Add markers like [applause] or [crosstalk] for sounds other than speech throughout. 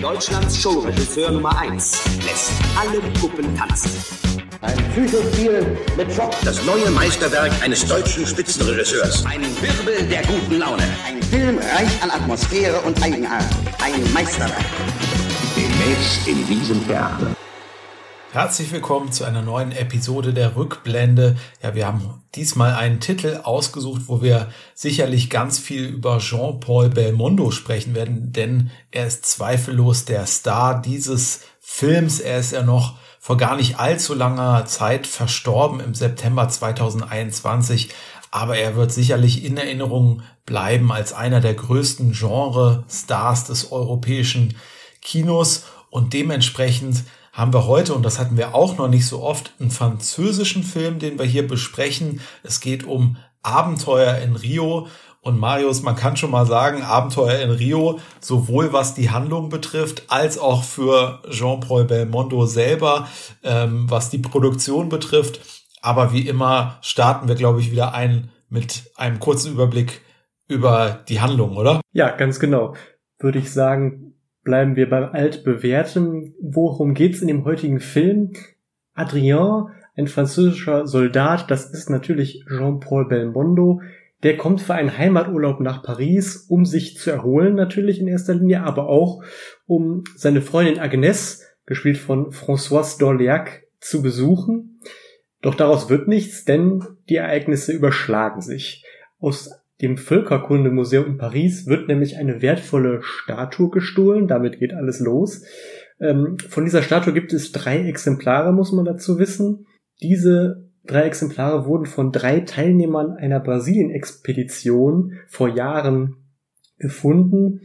Deutschlands Showregisseur Nummer 1 lässt alle Puppen tanzen. Ein Psychospiel mit Schock. Das neue Meisterwerk eines deutschen Spitzenregisseurs. Ein Wirbel der guten Laune. Ein Film reich an Atmosphäre und Eigenart. Ein Meisterwerk. Demnächst in diesem Theater. Herzlich willkommen zu einer neuen Episode der Rückblende. Ja, wir haben diesmal einen Titel ausgesucht, wo wir sicherlich ganz viel über Jean-Paul Belmondo sprechen werden, denn er ist zweifellos der Star dieses Films. Er ist ja noch vor gar nicht allzu langer Zeit verstorben im September 2021, aber er wird sicherlich in Erinnerung bleiben als einer der größten Genre-Stars des europäischen Kinos und dementsprechend haben wir heute, und das hatten wir auch noch nicht so oft, einen französischen Film, den wir hier besprechen. Es geht um Abenteuer in Rio. Und Marius, man kann schon mal sagen, Abenteuer in Rio, sowohl was die Handlung betrifft, als auch für Jean-Paul Belmondo selber, ähm, was die Produktion betrifft. Aber wie immer starten wir, glaube ich, wieder ein mit einem kurzen Überblick über die Handlung, oder? Ja, ganz genau. Würde ich sagen, bleiben wir beim altbewährten. Worum geht's in dem heutigen Film? Adrien, ein französischer Soldat, das ist natürlich Jean-Paul Belmondo, der kommt für einen Heimaturlaub nach Paris, um sich zu erholen natürlich in erster Linie, aber auch um seine Freundin Agnès, gespielt von Françoise d'Orléac, zu besuchen. Doch daraus wird nichts, denn die Ereignisse überschlagen sich. Aus dem Völkerkundemuseum in Paris wird nämlich eine wertvolle Statue gestohlen. Damit geht alles los. Ähm, von dieser Statue gibt es drei Exemplare, muss man dazu wissen. Diese drei Exemplare wurden von drei Teilnehmern einer Brasilien-Expedition vor Jahren gefunden.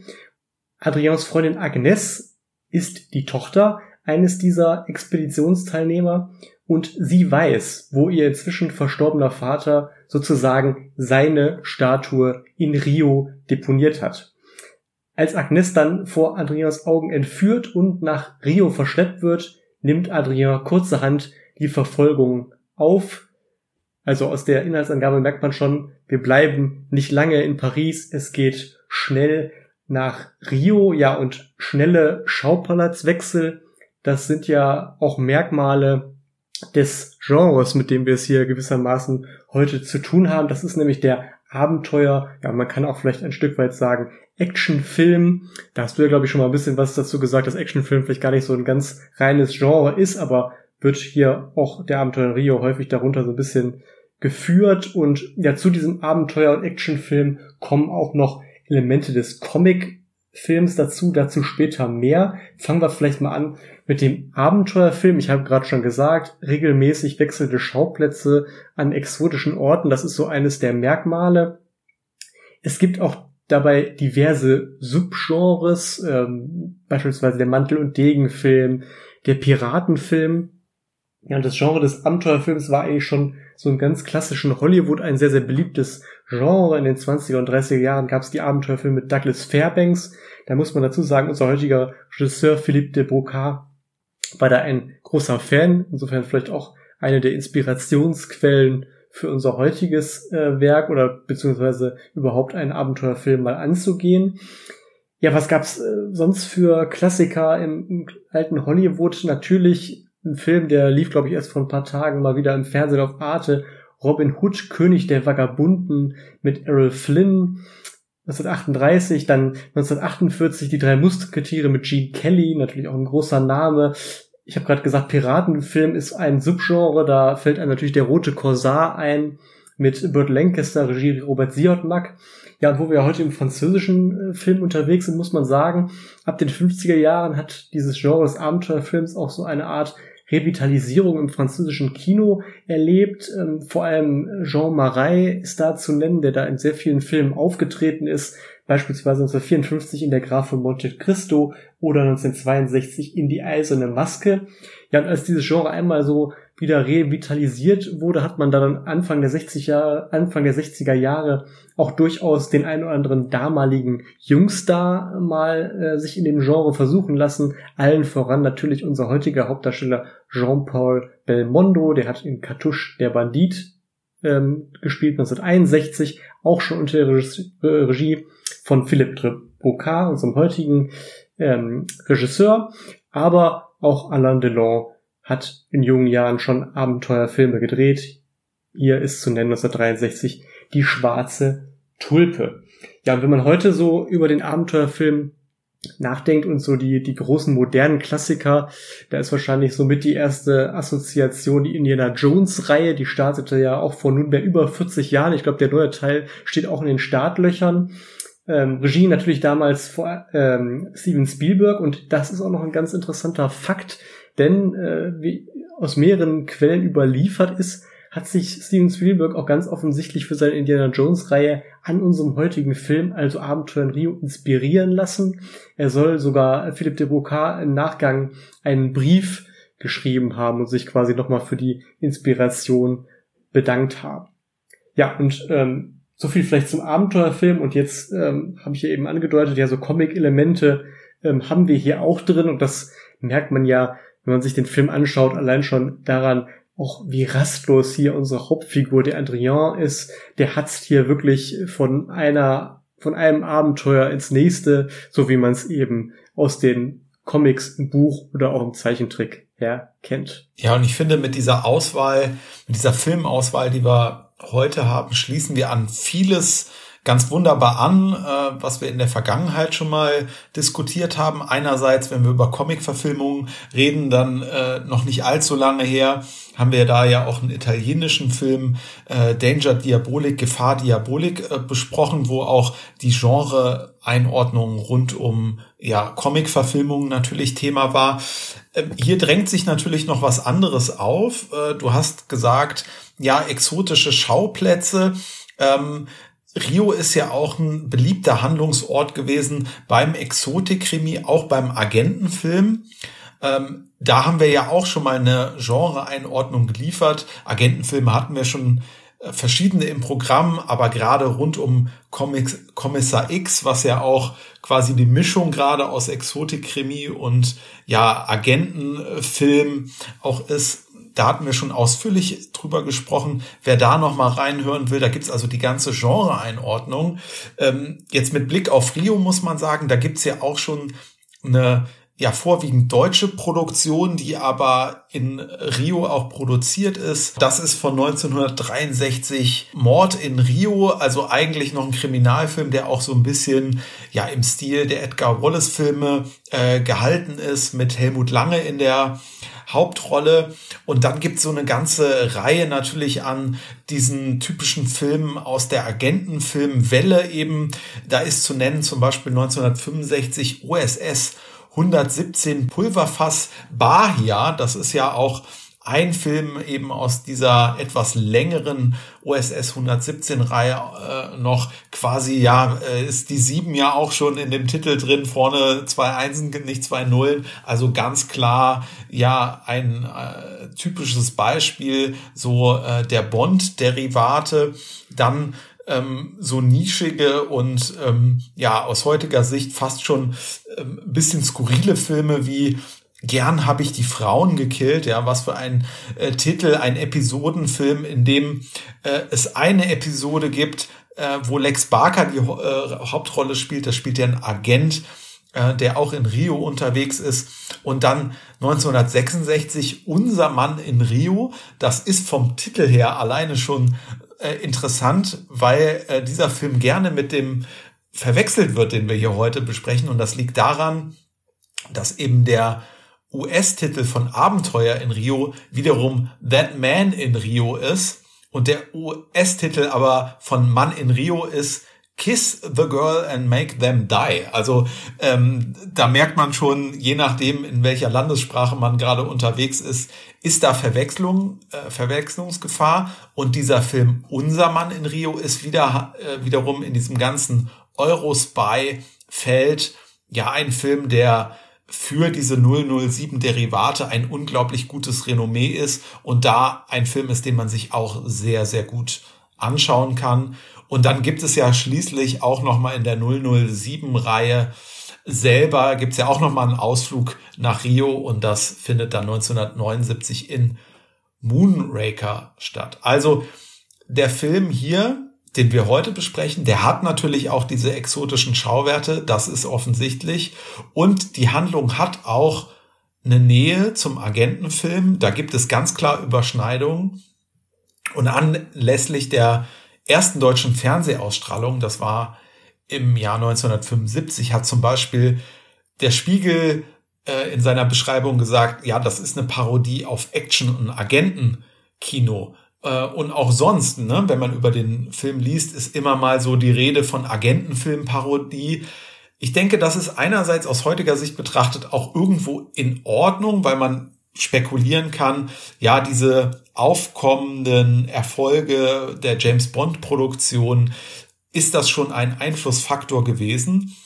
Adrians Freundin Agnes ist die Tochter eines dieser Expeditionsteilnehmer und sie weiß, wo ihr inzwischen verstorbener Vater sozusagen seine Statue in Rio deponiert hat. Als Agnes dann vor Adrians Augen entführt und nach Rio verschleppt wird, nimmt Adrien kurzerhand die Verfolgung auf. Also aus der Inhaltsangabe merkt man schon, wir bleiben nicht lange in Paris, es geht schnell nach Rio, ja, und schnelle Schaupalatzwechsel, das sind ja auch Merkmale des Genres, mit dem wir es hier gewissermaßen heute zu tun haben. Das ist nämlich der Abenteuer, ja, man kann auch vielleicht ein Stück weit sagen, Actionfilm. Da hast du ja, glaube ich, schon mal ein bisschen was dazu gesagt, dass Actionfilm vielleicht gar nicht so ein ganz reines Genre ist, aber wird hier auch der Abenteuer in Rio häufig darunter so ein bisschen geführt. Und ja, zu diesem Abenteuer- und Actionfilm kommen auch noch Elemente des Comic Films dazu, dazu später mehr. Fangen wir vielleicht mal an mit dem Abenteuerfilm. Ich habe gerade schon gesagt, regelmäßig wechselnde Schauplätze an exotischen Orten, das ist so eines der Merkmale. Es gibt auch dabei diverse Subgenres, ähm, beispielsweise der Mantel- und Degenfilm, der Piratenfilm. Ja, und das Genre des Abenteuerfilms war eigentlich schon so im ganz klassischen Hollywood ein sehr, sehr beliebtes Genre. In den 20er und 30er Jahren gab es die Abenteuerfilme mit Douglas Fairbanks. Da muss man dazu sagen, unser heutiger Regisseur Philippe de Brocard war da ein großer Fan. Insofern vielleicht auch eine der Inspirationsquellen für unser heutiges äh, Werk oder beziehungsweise überhaupt einen Abenteuerfilm mal anzugehen. Ja, was gab's äh, sonst für Klassiker im, im alten Hollywood? Natürlich ein Film, der lief, glaube ich, erst vor ein paar Tagen mal wieder im Fernsehen auf Arte. Robin Hood, König der Vagabunden mit Errol Flynn. 1938, dann 1948 die drei Musketiere mit Gene Kelly, natürlich auch ein großer Name. Ich habe gerade gesagt, Piratenfilm ist ein Subgenre, da fällt einem natürlich der rote Korsar ein mit Burt Lancaster, Regie Robert Siodmak. Ja, und wo wir heute im französischen äh, Film unterwegs sind, muss man sagen, ab den 50er Jahren hat dieses Genre des Abenteuerfilms auch so eine Art Revitalisierung im französischen Kino erlebt. Ähm, vor allem Jean Marais ist da zu nennen, der da in sehr vielen Filmen aufgetreten ist, beispielsweise 1954 in Der Graf von Monte Cristo oder 1962 in Die Eiserne Maske. Ja, und als dieses Genre einmal so wieder revitalisiert wurde, hat man dann Anfang der 60 Jahre, Anfang der 60er Jahre auch durchaus den ein oder anderen damaligen Jungstar mal äh, sich in dem Genre versuchen lassen. Allen voran natürlich unser heutiger Hauptdarsteller Jean-Paul Belmondo, der hat in Cartouche der Bandit ähm, gespielt 1961, auch schon unter der Regie von Philippe de unserem heutigen ähm, Regisseur, aber auch Alain Delon hat in jungen Jahren schon Abenteuerfilme gedreht. Hier ist zu nennen 1963 Die schwarze Tulpe. Ja, und wenn man heute so über den Abenteuerfilm nachdenkt und so die, die großen modernen Klassiker, da ist wahrscheinlich so mit die erste Assoziation die Indiana Jones Reihe, die startete ja auch vor nunmehr über 40 Jahren. Ich glaube, der neue Teil steht auch in den Startlöchern. Ähm, Regie natürlich damals vor ähm, Steven Spielberg und das ist auch noch ein ganz interessanter Fakt, denn äh, wie aus mehreren Quellen überliefert ist, hat sich Steven Spielberg auch ganz offensichtlich für seine Indiana Jones Reihe an unserem heutigen Film, also Abenteuer in Rio, inspirieren lassen. Er soll sogar Philipp de Broca im Nachgang einen Brief geschrieben haben und sich quasi nochmal für die Inspiration bedankt haben. Ja, und ähm, so viel vielleicht zum Abenteuerfilm und jetzt ähm, habe ich ja eben angedeutet, ja, so Comic-Elemente ähm, haben wir hier auch drin und das merkt man ja, wenn man sich den Film anschaut, allein schon daran, auch wie rastlos hier unsere Hauptfigur, der Adrien ist, der hat's hier wirklich von einer, von einem Abenteuer ins nächste, so wie man es eben aus den Comics im Buch oder auch im Zeichentrick her kennt. Ja, und ich finde, mit dieser Auswahl, mit dieser Filmauswahl, die wir heute haben, schließen wir an vieles ganz wunderbar an, äh, was wir in der Vergangenheit schon mal diskutiert haben. Einerseits, wenn wir über Comic-Verfilmungen reden, dann äh, noch nicht allzu lange her, haben wir da ja auch einen italienischen Film äh, Danger Diabolik, Gefahr Diabolik äh, besprochen, wo auch die Genre-Einordnung rund um ja, Comic-Verfilmungen natürlich Thema war. Ähm, hier drängt sich natürlich noch was anderes auf. Äh, du hast gesagt, ja, exotische Schauplätze. Ähm, Rio ist ja auch ein beliebter Handlungsort gewesen beim Exotik-Krimi, auch beim Agentenfilm. Ähm, da haben wir ja auch schon mal eine Genre-Einordnung geliefert. Agentenfilme hatten wir schon verschiedene im Programm, aber gerade rund um Comics, Kommissar X, was ja auch quasi die Mischung gerade aus Exotik-Krimi und ja Agentenfilm auch ist, da hatten wir schon ausführlich drüber gesprochen. Wer da noch mal reinhören will, da gibt's also die ganze Genre-Einordnung. Ähm, jetzt mit Blick auf Rio muss man sagen, da gibt's ja auch schon eine ja vorwiegend deutsche Produktion, die aber in Rio auch produziert ist. Das ist von 1963 Mord in Rio, also eigentlich noch ein Kriminalfilm, der auch so ein bisschen ja im Stil der Edgar Wallace Filme äh, gehalten ist mit Helmut Lange in der Hauptrolle. Und dann gibt es so eine ganze Reihe natürlich an diesen typischen Filmen aus der Agentenfilmwelle eben. Da ist zu nennen zum Beispiel 1965 OSS 117 Pulverfass Bahia. Das ist ja auch ein Film eben aus dieser etwas längeren OSS 117 Reihe äh, noch quasi, ja, äh, ist die sieben ja auch schon in dem Titel drin, vorne zwei Einsen, nicht zwei Nullen, also ganz klar, ja, ein äh, typisches Beispiel, so äh, der Bond-Derivate, dann ähm, so nischige und ähm, ja aus heutiger Sicht fast schon ähm, bisschen skurrile Filme wie Gern habe ich die Frauen gekillt, ja, was für ein äh, Titel, ein Episodenfilm, in dem äh, es eine Episode gibt, äh, wo Lex Barker die äh, Hauptrolle spielt. Das spielt ja ein Agent, äh, der auch in Rio unterwegs ist. Und dann 1966 Unser Mann in Rio. Das ist vom Titel her alleine schon äh, interessant, weil äh, dieser Film gerne mit dem verwechselt wird, den wir hier heute besprechen. Und das liegt daran, dass eben der US-Titel von Abenteuer in Rio wiederum That Man in Rio ist und der US-Titel aber von Mann in Rio ist Kiss the Girl and Make Them Die. Also ähm, da merkt man schon, je nachdem, in welcher Landessprache man gerade unterwegs ist, ist da Verwechslung, äh, Verwechslungsgefahr. Und dieser Film Unser Mann in Rio ist wieder äh, wiederum in diesem ganzen Eurospy-Feld ja ein Film, der für diese 007 Derivate ein unglaublich gutes Renommee ist und da ein Film ist, den man sich auch sehr, sehr gut anschauen kann. Und dann gibt es ja schließlich auch noch mal in der 007 Reihe selber gibt's ja auch noch mal einen Ausflug nach Rio und das findet dann 1979 in Moonraker statt. Also der Film hier den wir heute besprechen, der hat natürlich auch diese exotischen Schauwerte, das ist offensichtlich. Und die Handlung hat auch eine Nähe zum Agentenfilm. Da gibt es ganz klar Überschneidungen. Und anlässlich der ersten deutschen Fernsehausstrahlung, das war im Jahr 1975, hat zum Beispiel der Spiegel äh, in seiner Beschreibung gesagt, ja, das ist eine Parodie auf Action- und Agentenkino. Äh, und auch sonst, ne, wenn man über den Film liest, ist immer mal so die Rede von Agentenfilmparodie. Ich denke, das ist einerseits aus heutiger Sicht betrachtet auch irgendwo in Ordnung, weil man spekulieren kann, ja, diese aufkommenden Erfolge der James Bond Produktion, ist das schon ein Einflussfaktor gewesen.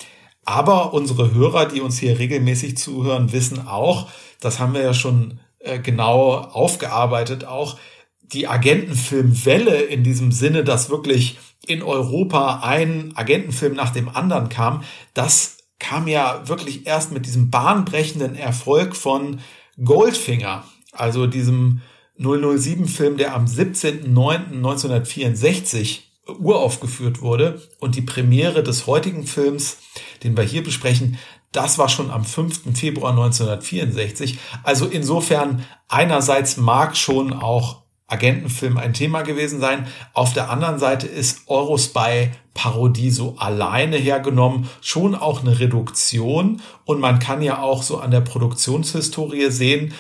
Aber unsere Hörer, die uns hier regelmäßig zuhören, wissen auch, das haben wir ja schon äh, genau aufgearbeitet, auch die Agentenfilmwelle in diesem Sinne, dass wirklich in Europa ein Agentenfilm nach dem anderen kam, das kam ja wirklich erst mit diesem bahnbrechenden Erfolg von Goldfinger, also diesem 007-Film, der am 17.09.1964 uraufgeführt wurde und die Premiere des heutigen Films, den wir hier besprechen, das war schon am 5. Februar 1964. Also insofern einerseits mag schon auch Agentenfilm ein Thema gewesen sein. Auf der anderen Seite ist Eurospy Parodie so alleine hergenommen schon auch eine Reduktion und man kann ja auch so an der Produktionshistorie sehen,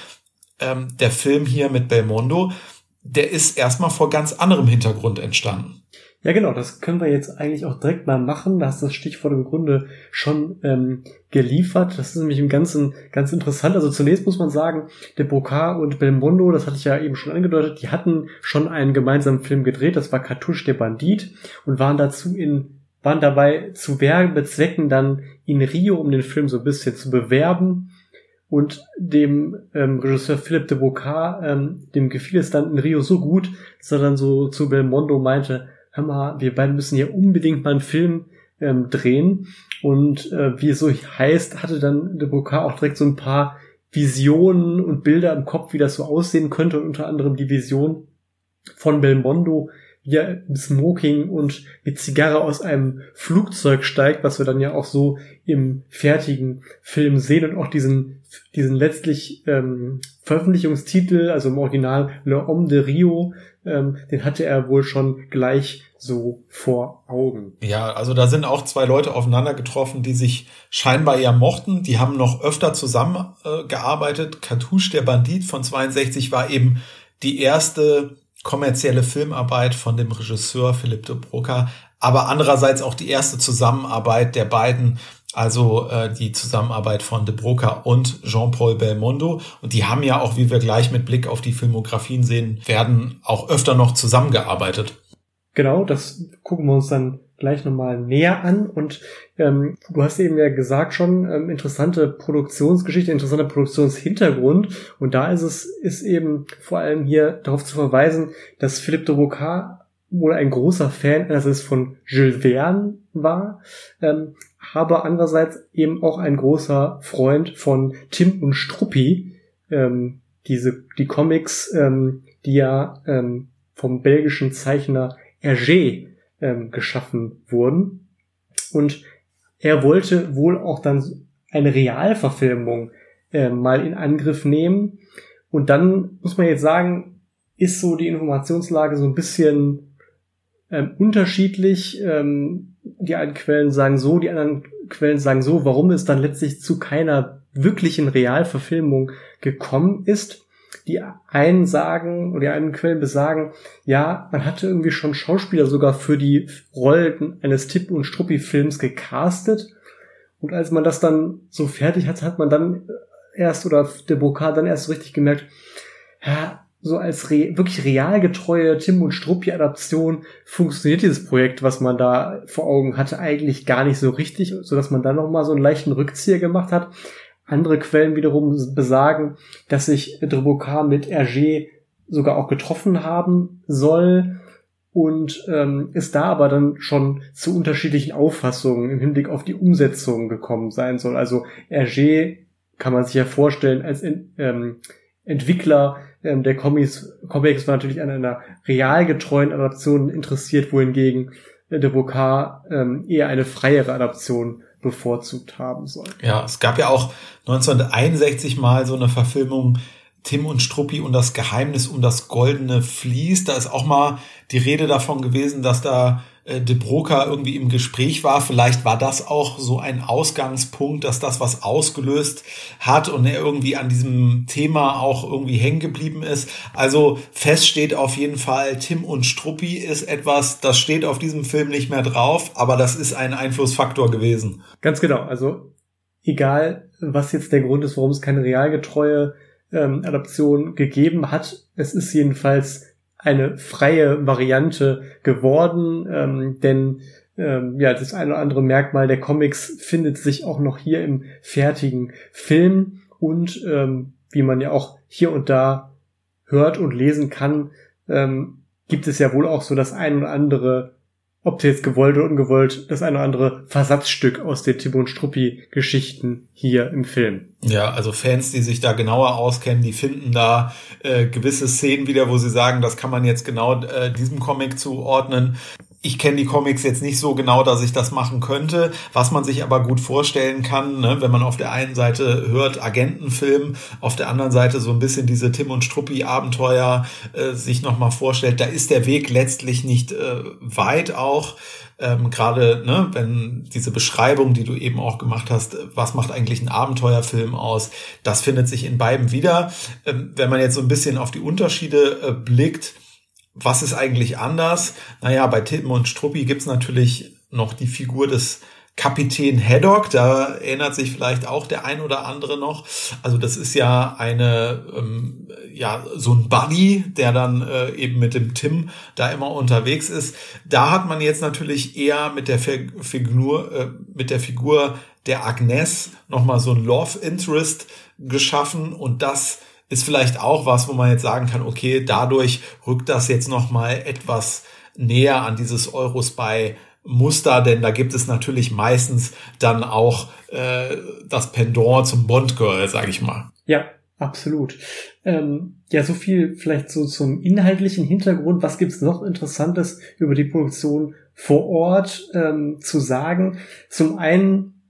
ähm, der Film hier mit Belmondo, der ist erstmal vor ganz anderem Hintergrund entstanden. Ja, genau, das können wir jetzt eigentlich auch direkt mal machen. Da hast du das Stichwort im Grunde schon ähm, geliefert. Das ist nämlich im Ganzen ganz interessant. Also zunächst muss man sagen, De Brocard und Belmondo, das hatte ich ja eben schon angedeutet, die hatten schon einen gemeinsamen Film gedreht. Das war Cartouche der Bandit und waren dazu in, waren dabei zu Werbezwecken dann in Rio, um den Film so ein bisschen zu bewerben. Und dem ähm, Regisseur Philippe de Brocard, ähm, dem gefiel es dann in Rio so gut, dass er dann so zu Belmondo meinte, hör mal, wir beiden müssen hier unbedingt mal einen Film ähm, drehen. Und äh, wie es so heißt, hatte dann de Brocard auch direkt so ein paar Visionen und Bilder im Kopf, wie das so aussehen könnte. Und unter anderem die Vision von Belmondo, wie er im Smoking und mit Zigarre aus einem Flugzeug steigt, was wir dann ja auch so im fertigen Film sehen und auch diesen, diesen letztlich ähm, Veröffentlichungstitel, also im Original Le Homme de Rio, ähm, den hatte er wohl schon gleich so vor Augen. Ja, also da sind auch zwei Leute aufeinander getroffen, die sich scheinbar ja mochten. Die haben noch öfter zusammengearbeitet. Äh, Cartouche der Bandit von 62 war eben die erste kommerzielle Filmarbeit von dem Regisseur Philipp de Broca, aber andererseits auch die erste Zusammenarbeit der beiden, also äh, die Zusammenarbeit von De Broca und Jean-Paul Belmondo. Und die haben ja auch, wie wir gleich mit Blick auf die Filmografien sehen werden, auch öfter noch zusammengearbeitet. Genau, das gucken wir uns dann gleich nochmal näher an. Und ähm, du hast eben ja gesagt schon, ähm, interessante Produktionsgeschichte, interessanter Produktionshintergrund. Und da ist es, ist eben vor allem hier darauf zu verweisen, dass Philippe de Rocard wohl ein großer Fan einerseits von Jules Verne war, ähm, aber andererseits eben auch ein großer Freund von Tim und Struppi, ähm, diese, die Comics, ähm, die ja ähm, vom belgischen Zeichner Hergé ähm, geschaffen wurden. Und er wollte wohl auch dann eine Realverfilmung äh, mal in Angriff nehmen. Und dann muss man jetzt sagen, ist so die Informationslage so ein bisschen ähm, unterschiedlich. Ähm, die einen Quellen sagen so, die anderen Quellen sagen so, warum es dann letztlich zu keiner wirklichen Realverfilmung gekommen ist. Die einen sagen, oder die einen Quellen besagen, ja, man hatte irgendwie schon Schauspieler sogar für die Rollen eines Tipp- und Struppi-Films gecastet. Und als man das dann so fertig hat, hat man dann erst, oder der Bokar dann erst so richtig gemerkt, ja, so als re wirklich realgetreue Tim und Struppi-Adaption funktioniert dieses Projekt, was man da vor Augen hatte, eigentlich gar nicht so richtig, so dass man dann noch mal so einen leichten Rückzieher gemacht hat. Andere Quellen wiederum besagen, dass sich Dribokar mit Hergé sogar auch getroffen haben soll und ähm, ist da aber dann schon zu unterschiedlichen Auffassungen im Hinblick auf die Umsetzung gekommen sein soll. Also Hergé kann man sich ja vorstellen als ähm, Entwickler ähm, der Comics, Comics war natürlich an einer realgetreuen Adaption interessiert, wohingegen äh, de Bocard ähm, eher eine freiere Adaption bevorzugt haben soll. Ja, es gab ja auch 1961 mal so eine Verfilmung Tim und Struppi und das Geheimnis um das goldene Vlies. Da ist auch mal die Rede davon gewesen, dass da äh, De Broca irgendwie im Gespräch war. Vielleicht war das auch so ein Ausgangspunkt, dass das was ausgelöst hat und er irgendwie an diesem Thema auch irgendwie hängen geblieben ist. Also fest steht auf jeden Fall, Tim und Struppi ist etwas, das steht auf diesem Film nicht mehr drauf, aber das ist ein Einflussfaktor gewesen. Ganz genau. Also egal, was jetzt der Grund ist, warum es keine realgetreue ähm, Adaption gegeben hat. Es ist jedenfalls eine freie Variante geworden, ähm, denn ähm, ja, das eine oder andere Merkmal der Comics findet sich auch noch hier im fertigen Film. Und ähm, wie man ja auch hier und da hört und lesen kann, ähm, gibt es ja wohl auch so das ein oder andere ob jetzt gewollt oder ungewollt, das eine oder andere Versatzstück aus den Tim und Struppi Geschichten hier im Film. Ja, also Fans, die sich da genauer auskennen, die finden da äh, gewisse Szenen wieder, wo sie sagen, das kann man jetzt genau äh, diesem Comic zuordnen ich kenne die Comics jetzt nicht so genau, dass ich das machen könnte. Was man sich aber gut vorstellen kann, ne, wenn man auf der einen Seite hört Agentenfilm, auf der anderen Seite so ein bisschen diese Tim und Struppi Abenteuer äh, sich nochmal vorstellt, da ist der Weg letztlich nicht äh, weit auch. Ähm, Gerade ne, wenn diese Beschreibung, die du eben auch gemacht hast, was macht eigentlich ein Abenteuerfilm aus, das findet sich in beiden wieder. Ähm, wenn man jetzt so ein bisschen auf die Unterschiede äh, blickt, was ist eigentlich anders? Naja, bei Tim und Struppi gibt's natürlich noch die Figur des Kapitän Haddock, da erinnert sich vielleicht auch der ein oder andere noch. Also das ist ja eine, ähm, ja, so ein Buddy, der dann äh, eben mit dem Tim da immer unterwegs ist. Da hat man jetzt natürlich eher mit der Figur, äh, mit der Figur der Agnes nochmal so ein Love Interest geschaffen und das ist vielleicht auch was, wo man jetzt sagen kann, okay, dadurch rückt das jetzt noch mal etwas näher an dieses Eurospy Muster, denn da gibt es natürlich meistens dann auch äh, das Pendant zum Bond Girl, sag ich mal. Ja, absolut. Ähm, ja, so viel vielleicht so zum inhaltlichen Hintergrund. Was gibt's noch Interessantes über die Produktion vor Ort ähm, zu sagen? Zum einen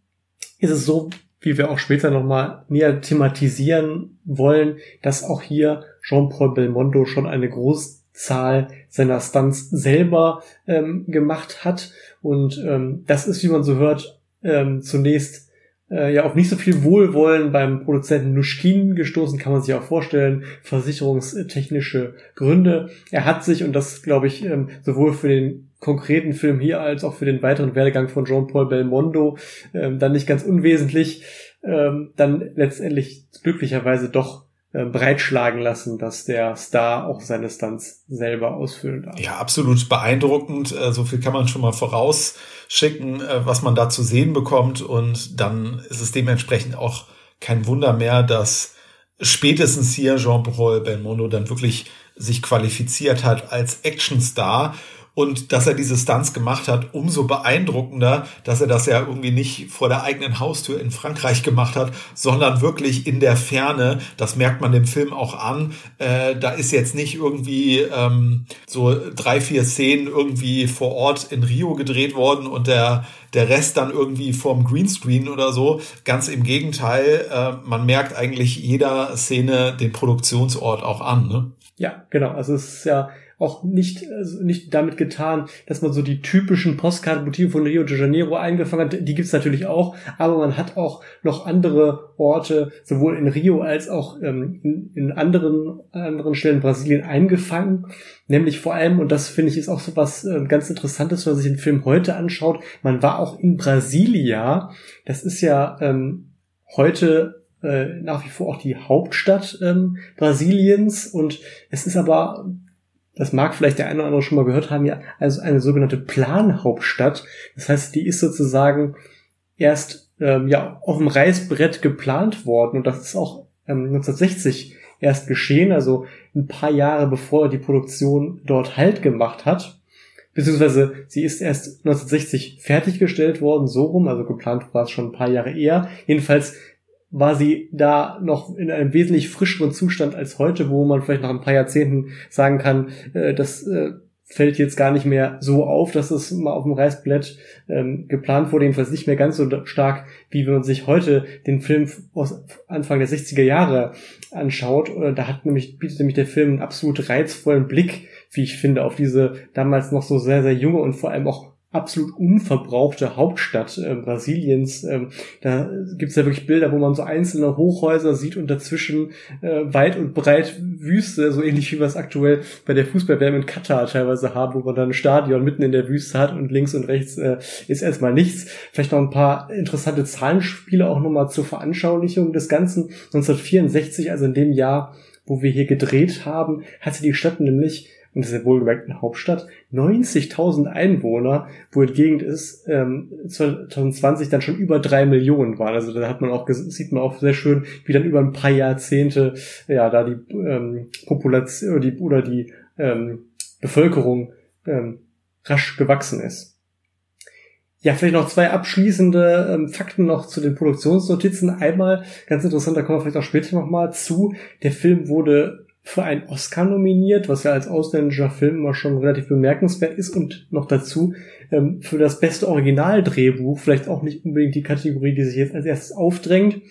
ist es so, wie wir auch später nochmal näher thematisieren wollen, dass auch hier Jean-Paul Belmondo schon eine Großzahl seiner Stunts selber ähm, gemacht hat. Und ähm, das ist, wie man so hört, ähm, zunächst äh, ja auf nicht so viel Wohlwollen beim Produzenten Nuschkin gestoßen, kann man sich auch vorstellen, versicherungstechnische Gründe. Er hat sich, und das glaube ich, ähm, sowohl für den konkreten Film hier als auch für den weiteren Werdegang von Jean-Paul Belmondo ähm, dann nicht ganz unwesentlich, ähm, dann letztendlich glücklicherweise doch äh, breitschlagen lassen, dass der Star auch seine Stunts selber ausfüllen darf. Ja, absolut beeindruckend. Äh, so viel kann man schon mal vorausschicken, äh, was man da zu sehen bekommt. Und dann ist es dementsprechend auch kein Wunder mehr, dass spätestens hier Jean-Paul Belmondo dann wirklich sich qualifiziert hat als Actionstar und dass er diese Stunts gemacht hat, umso beeindruckender, dass er das ja irgendwie nicht vor der eigenen Haustür in Frankreich gemacht hat, sondern wirklich in der Ferne. Das merkt man dem Film auch an. Äh, da ist jetzt nicht irgendwie ähm, so drei, vier Szenen irgendwie vor Ort in Rio gedreht worden und der der Rest dann irgendwie vorm Greenscreen oder so. Ganz im Gegenteil, äh, man merkt eigentlich jeder Szene den Produktionsort auch an. Ne? Ja, genau. Also es ist ja auch nicht, also nicht damit getan, dass man so die typischen Postkartenmotive von Rio de Janeiro eingefangen hat. Die gibt's natürlich auch, aber man hat auch noch andere Orte, sowohl in Rio als auch ähm, in, in anderen, anderen Stellen Brasilien eingefangen. Nämlich vor allem, und das finde ich ist auch so was äh, ganz Interessantes, wenn man sich den Film heute anschaut, man war auch in Brasilia. Das ist ja ähm, heute äh, nach wie vor auch die Hauptstadt ähm, Brasiliens und es ist aber das mag vielleicht der eine oder andere schon mal gehört haben, ja, also eine sogenannte Planhauptstadt. Das heißt, die ist sozusagen erst ähm, ja auf dem Reißbrett geplant worden und das ist auch ähm, 1960 erst geschehen, also ein paar Jahre bevor die Produktion dort Halt gemacht hat. Beziehungsweise sie ist erst 1960 fertiggestellt worden, so rum, also geplant war es schon ein paar Jahre eher. Jedenfalls war sie da noch in einem wesentlich frischeren Zustand als heute, wo man vielleicht nach ein paar Jahrzehnten sagen kann, äh, dass äh, fällt jetzt gar nicht mehr so auf, dass es mal auf dem Reißbrett ähm, geplant wurde, jedenfalls nicht mehr ganz so stark, wie wenn man sich heute den Film aus Anfang der 60er Jahre anschaut. Äh, da hat nämlich, bietet nämlich der Film einen absolut reizvollen Blick, wie ich finde, auf diese damals noch so sehr, sehr junge und vor allem auch absolut unverbrauchte Hauptstadt äh, Brasiliens. Ähm, da gibt's ja wirklich Bilder, wo man so einzelne Hochhäuser sieht und dazwischen äh, weit und breit Wüste, so ähnlich wie wir es aktuell bei der Fußballwärme in Katar teilweise haben, wo man dann ein Stadion mitten in der Wüste hat und links und rechts äh, ist erstmal nichts. Vielleicht noch ein paar interessante Zahlenspiele auch nochmal zur Veranschaulichung des Ganzen. 1964, also in dem Jahr, wo wir hier gedreht haben, hatte die Stadt nämlich und das ist ja wohlgemerkt eine Hauptstadt, 90.000 Einwohner, wo entgegen ist ähm, 2020 dann schon über drei Millionen waren. Also da hat man auch sieht man auch sehr schön, wie dann über ein paar Jahrzehnte ja da die ähm, Population oder die, oder die ähm, Bevölkerung ähm, rasch gewachsen ist. Ja, vielleicht noch zwei abschließende ähm, Fakten noch zu den Produktionsnotizen. Einmal, ganz interessant, da kommen wir vielleicht auch später nochmal zu. Der Film wurde für einen Oscar nominiert, was ja als ausländischer Film immer schon relativ bemerkenswert ist und noch dazu ähm, für das beste Originaldrehbuch, vielleicht auch nicht unbedingt die Kategorie, die sich jetzt als erstes aufdrängt.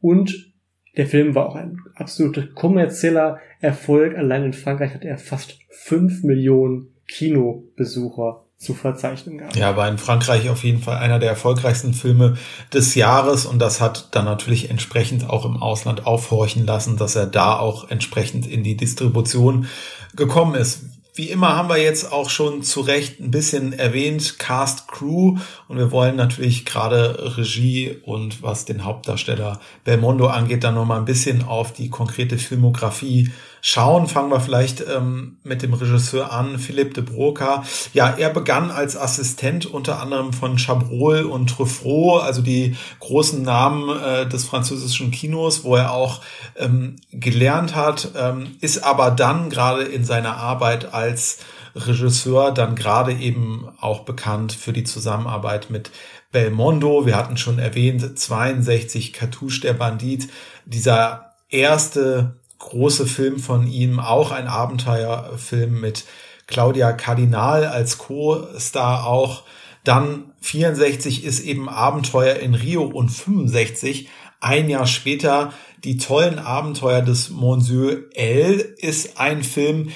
Und der Film war auch ein absolut kommerzieller Erfolg. Allein in Frankreich hat er fast fünf Millionen Kinobesucher zu verzeichnen gehabt. Ja, war in Frankreich auf jeden Fall einer der erfolgreichsten Filme des Jahres und das hat dann natürlich entsprechend auch im Ausland aufhorchen lassen, dass er da auch entsprechend in die Distribution gekommen ist. Wie immer haben wir jetzt auch schon zu Recht ein bisschen erwähnt, Cast Crew. Und wir wollen natürlich gerade Regie und was den Hauptdarsteller Belmondo angeht, dann nochmal ein bisschen auf die konkrete Filmografie schauen. Fangen wir vielleicht ähm, mit dem Regisseur an, Philippe de Broca. Ja, er begann als Assistent unter anderem von Chabrol und Truffaut, also die großen Namen äh, des französischen Kinos, wo er auch ähm, gelernt hat, ähm, ist aber dann gerade in seiner Arbeit als Regisseur dann gerade eben auch bekannt für die Zusammenarbeit mit Belmondo. Wir hatten schon erwähnt, 62 Cartouche der Bandit, dieser erste große Film von ihm, auch ein Abenteuerfilm mit Claudia Cardinal als Co-Star auch. Dann 64 ist eben Abenteuer in Rio und 65 ein Jahr später die tollen Abenteuer des Monsieur L ist ein Film,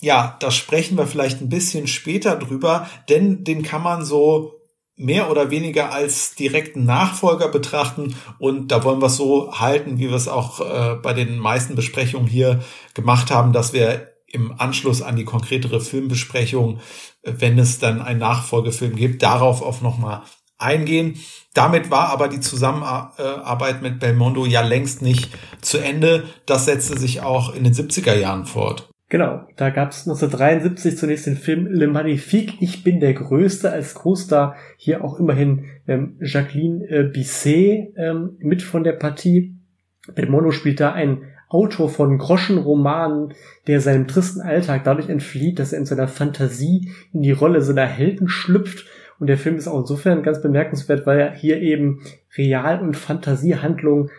ja, da sprechen wir vielleicht ein bisschen später drüber, denn den kann man so mehr oder weniger als direkten Nachfolger betrachten und da wollen wir es so halten, wie wir es auch äh, bei den meisten Besprechungen hier gemacht haben, dass wir im Anschluss an die konkretere Filmbesprechung, äh, wenn es dann einen Nachfolgefilm gibt, darauf auch nochmal eingehen. Damit war aber die Zusammenarbeit mit Belmondo ja längst nicht zu Ende. Das setzte sich auch in den 70er Jahren fort. Genau, da gab es 1973 zunächst den Film Le Magnifique, Ich bin der Größte als Co-Star, hier auch immerhin ähm, Jacqueline äh, Bisset ähm, mit von der Partie. Belmondo spielt da einen Autor von Groschenromanen, der seinem tristen Alltag dadurch entflieht, dass er in seiner Fantasie in die Rolle seiner Helden schlüpft. Und der Film ist auch insofern ganz bemerkenswert, weil er hier eben Real- und Fantasiehandlungen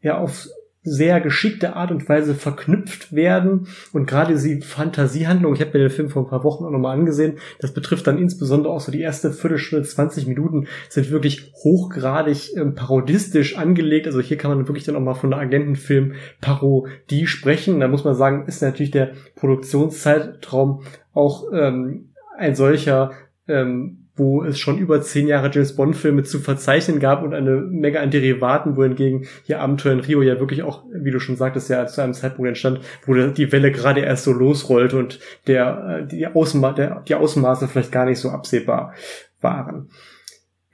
ja auf sehr geschickte Art und Weise verknüpft werden. Und gerade diese Fantasiehandlung, ich habe mir den Film vor ein paar Wochen auch nochmal angesehen, das betrifft dann insbesondere auch so die erste Viertelstunde, 20 Minuten, sind wirklich hochgradig ähm, parodistisch angelegt. Also hier kann man wirklich dann auch mal von einer Agentenfilm-Parodie sprechen. Da muss man sagen, ist natürlich der Produktionszeitraum auch ähm, ein solcher, ähm, wo es schon über zehn Jahre James Bond-Filme zu verzeichnen gab und eine Menge an Derivaten, wohingegen hier Abenteuer in Rio ja wirklich auch, wie du schon sagtest, ja zu einem Zeitpunkt entstand, wo die Welle gerade erst so losrollte und der, äh, die, Außenma der, die Außenmaße vielleicht gar nicht so absehbar waren.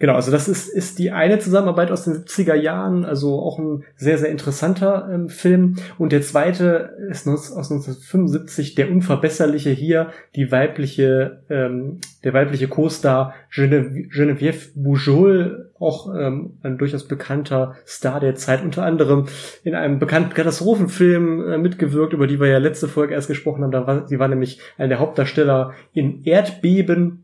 Genau, also das ist, ist die eine Zusammenarbeit aus den 70er Jahren, also auch ein sehr, sehr interessanter ähm, Film. Und der zweite ist aus 1975, der Unverbesserliche hier, die weibliche, ähm, der weibliche Co-Star Genevieve, Geneviève Boujol, auch ähm, ein durchaus bekannter Star der Zeit, unter anderem in einem bekannten Katastrophenfilm äh, mitgewirkt, über die wir ja letzte Folge erst gesprochen haben. Da war, sie war nämlich einer der Hauptdarsteller in Erdbeben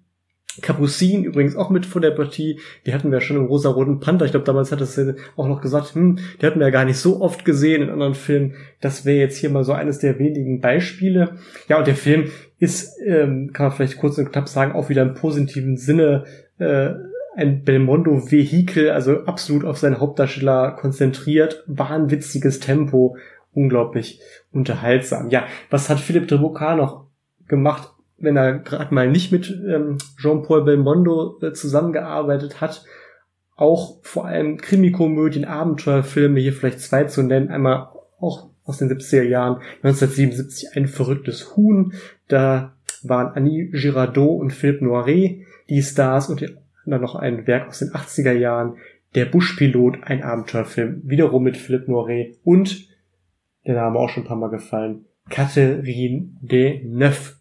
Capucin übrigens auch mit von der Partie, die hatten wir schon im rosa-roten Panther. Ich glaube, damals hat es auch noch gesagt, hm, die hatten wir ja gar nicht so oft gesehen in anderen Filmen. Das wäre jetzt hier mal so eines der wenigen Beispiele. Ja, und der Film ist, ähm, kann man vielleicht kurz und knapp sagen, auch wieder im positiven Sinne äh, ein Belmondo-Vehikel, also absolut auf seinen Hauptdarsteller konzentriert, wahnwitziges Tempo, unglaublich unterhaltsam. Ja, was hat Philipp Boca noch gemacht? Wenn er gerade mal nicht mit ähm, Jean-Paul Belmondo äh, zusammengearbeitet hat, auch vor allem Krimikomödien, Abenteuerfilme, hier vielleicht zwei zu nennen, einmal auch aus den 70er Jahren, 1977 ein verrücktes Huhn, da waren Annie Girardot und Philippe Noiret die Stars und dann noch ein Werk aus den 80er Jahren, Der Buschpilot, ein Abenteuerfilm, wiederum mit Philippe Noiret und, der Name auch schon ein paar Mal gefallen, Catherine Deneuve,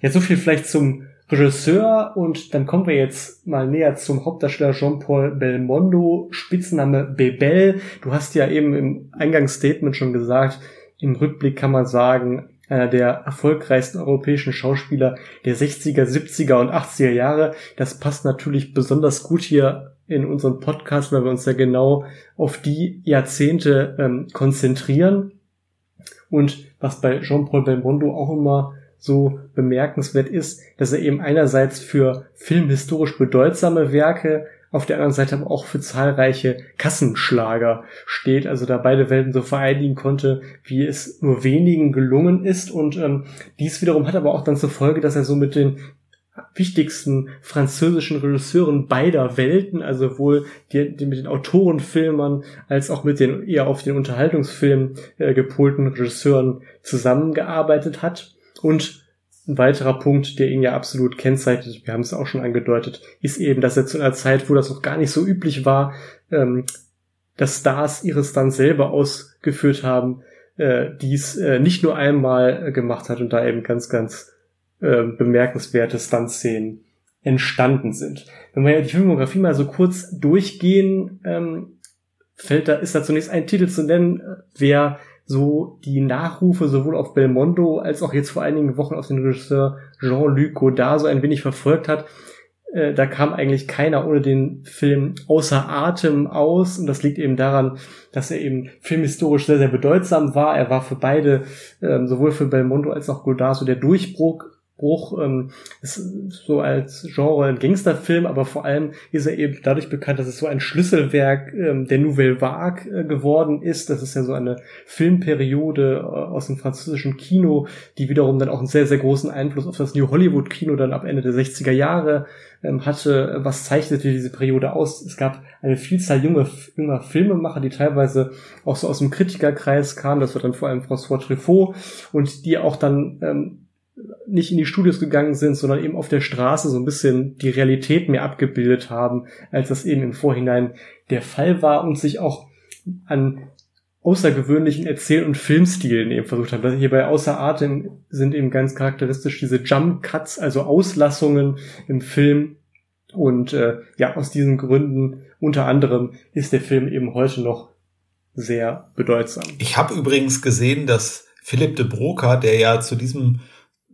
ja, so viel vielleicht zum Regisseur und dann kommen wir jetzt mal näher zum Hauptdarsteller Jean-Paul Belmondo, Spitzname Bebel. Du hast ja eben im Eingangsstatement schon gesagt, im Rückblick kann man sagen, einer der erfolgreichsten europäischen Schauspieler der 60er, 70er und 80er Jahre. Das passt natürlich besonders gut hier in unserem Podcast, weil wir uns ja genau auf die Jahrzehnte ähm, konzentrieren. Und was bei Jean-Paul Belmondo auch immer so bemerkenswert ist, dass er eben einerseits für filmhistorisch bedeutsame Werke, auf der anderen Seite aber auch für zahlreiche Kassenschlager steht, also da beide Welten so vereinigen konnte, wie es nur wenigen gelungen ist. Und ähm, dies wiederum hat aber auch dann zur Folge, dass er so mit den wichtigsten französischen Regisseuren beider Welten, also sowohl die, die mit den Autorenfilmern als auch mit den eher auf den Unterhaltungsfilmen äh, gepolten Regisseuren zusammengearbeitet hat. Und ein weiterer Punkt, der ihn ja absolut kennzeichnet, wir haben es auch schon angedeutet, ist eben, dass er zu einer Zeit, wo das noch gar nicht so üblich war, ähm, dass Stars ihre Stunts selber ausgeführt haben, äh, dies äh, nicht nur einmal äh, gemacht hat und da eben ganz, ganz äh, bemerkenswerte Stunt-Szenen entstanden sind. Wenn wir ja die Filmografie mal so kurz durchgehen, ähm, fällt da, ist da zunächst ein Titel zu nennen, äh, wer so die Nachrufe sowohl auf Belmondo als auch jetzt vor einigen Wochen auf den Regisseur Jean-Luc Godard so ein wenig verfolgt hat. Äh, da kam eigentlich keiner ohne den Film außer Atem aus und das liegt eben daran, dass er eben filmhistorisch sehr, sehr bedeutsam war. Er war für beide, ähm, sowohl für Belmondo als auch Godard so der Durchbruch Bruch ähm, ist so als Genre ein Gangsterfilm, aber vor allem ist er eben dadurch bekannt, dass es so ein Schlüsselwerk ähm, der Nouvelle Vague äh, geworden ist. Das ist ja so eine Filmperiode äh, aus dem französischen Kino, die wiederum dann auch einen sehr, sehr großen Einfluss auf das New Hollywood Kino dann ab Ende der 60er Jahre ähm, hatte. Was zeichnete diese Periode aus? Es gab eine Vielzahl junger, junger Filmemacher, die teilweise auch so aus dem Kritikerkreis kamen. Das war dann vor allem François Truffaut und die auch dann ähm, nicht in die Studios gegangen sind, sondern eben auf der Straße so ein bisschen die Realität mehr abgebildet haben, als das eben im Vorhinein der Fall war und sich auch an außergewöhnlichen Erzähl- und Filmstilen eben versucht haben. Hier Außer Atem sind eben ganz charakteristisch diese Jump Cuts, also Auslassungen im Film. Und äh, ja, aus diesen Gründen unter anderem ist der Film eben heute noch sehr bedeutsam. Ich habe übrigens gesehen, dass Philipp de Broca, der ja zu diesem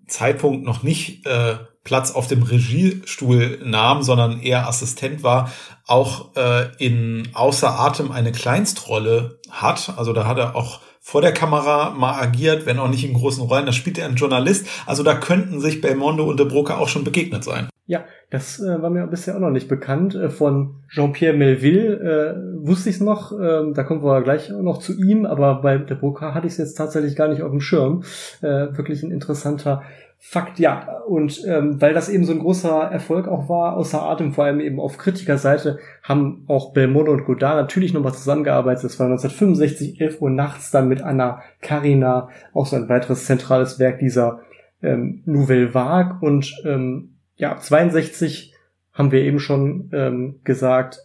Zeitpunkt noch nicht äh, Platz auf dem Regiestuhl nahm, sondern eher Assistent war, auch äh, in Außer Atem eine Kleinstrolle hat. Also da hat er auch vor der Kamera mal agiert, wenn auch nicht in großen Rollen. Da spielt er einen Journalist. Also da könnten sich Belmondo und De Broca auch schon begegnet sein. Ja, das äh, war mir bisher auch noch nicht bekannt. Äh, von Jean-Pierre Melville äh, wusste ich es noch. Äh, da kommen wir gleich noch zu ihm. Aber bei De Broca hatte ich es jetzt tatsächlich gar nicht auf dem Schirm. Äh, wirklich ein interessanter Fakt, ja. Und ähm, weil das eben so ein großer Erfolg auch war, außer Atem, vor allem eben auf Kritikerseite, haben auch Belmondo und Godard natürlich nochmal zusammengearbeitet. Das war 1965, 11 Uhr nachts, dann mit Anna Karina, auch so ein weiteres zentrales Werk dieser ähm, Nouvelle Vague. Und ähm, ja, ab 62 haben wir eben schon ähm, gesagt,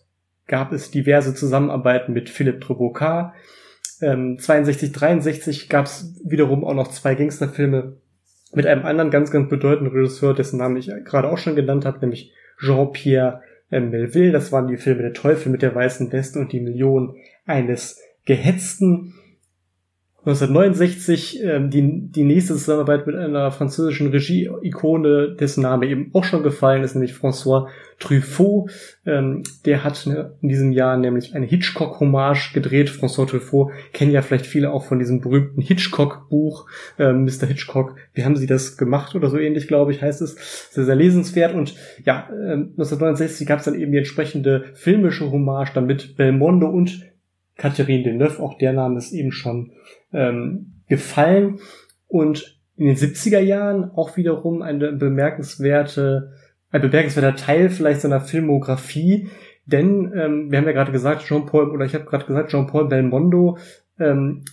gab es diverse Zusammenarbeiten mit Philippe Trubocard. Ähm, 62, 63 gab es wiederum auch noch zwei Gangsterfilme mit einem anderen ganz, ganz bedeutenden Regisseur, dessen Namen ich gerade auch schon genannt habe, nämlich Jean-Pierre äh, Melville. Das waren die Filme Der Teufel mit der weißen Weste und die Million eines Gehetzten. 1969 ähm, die, die nächste Zusammenarbeit mit einer französischen Regie-Ikone, dessen Name eben auch schon gefallen ist, nämlich François Truffaut. Ähm, der hat in diesem Jahr nämlich eine Hitchcock-Hommage gedreht. François Truffaut kennen ja vielleicht viele auch von diesem berühmten Hitchcock-Buch, ähm, Mr. Hitchcock. Wie haben sie das gemacht oder so ähnlich, glaube ich, heißt es. Sehr, sehr lesenswert. Und ja, ähm, 1969 gab es dann eben die entsprechende filmische Hommage dann mit Belmondo und Catherine Deneuve, auch der Name ist eben schon ähm, gefallen. Und in den 70er Jahren auch wiederum eine bemerkenswerte, ein bemerkenswerter Teil vielleicht seiner Filmografie, denn ähm, wir haben ja gerade gesagt, Jean-Paul, oder ich habe gerade gesagt, Jean-Paul Belmondo ähm,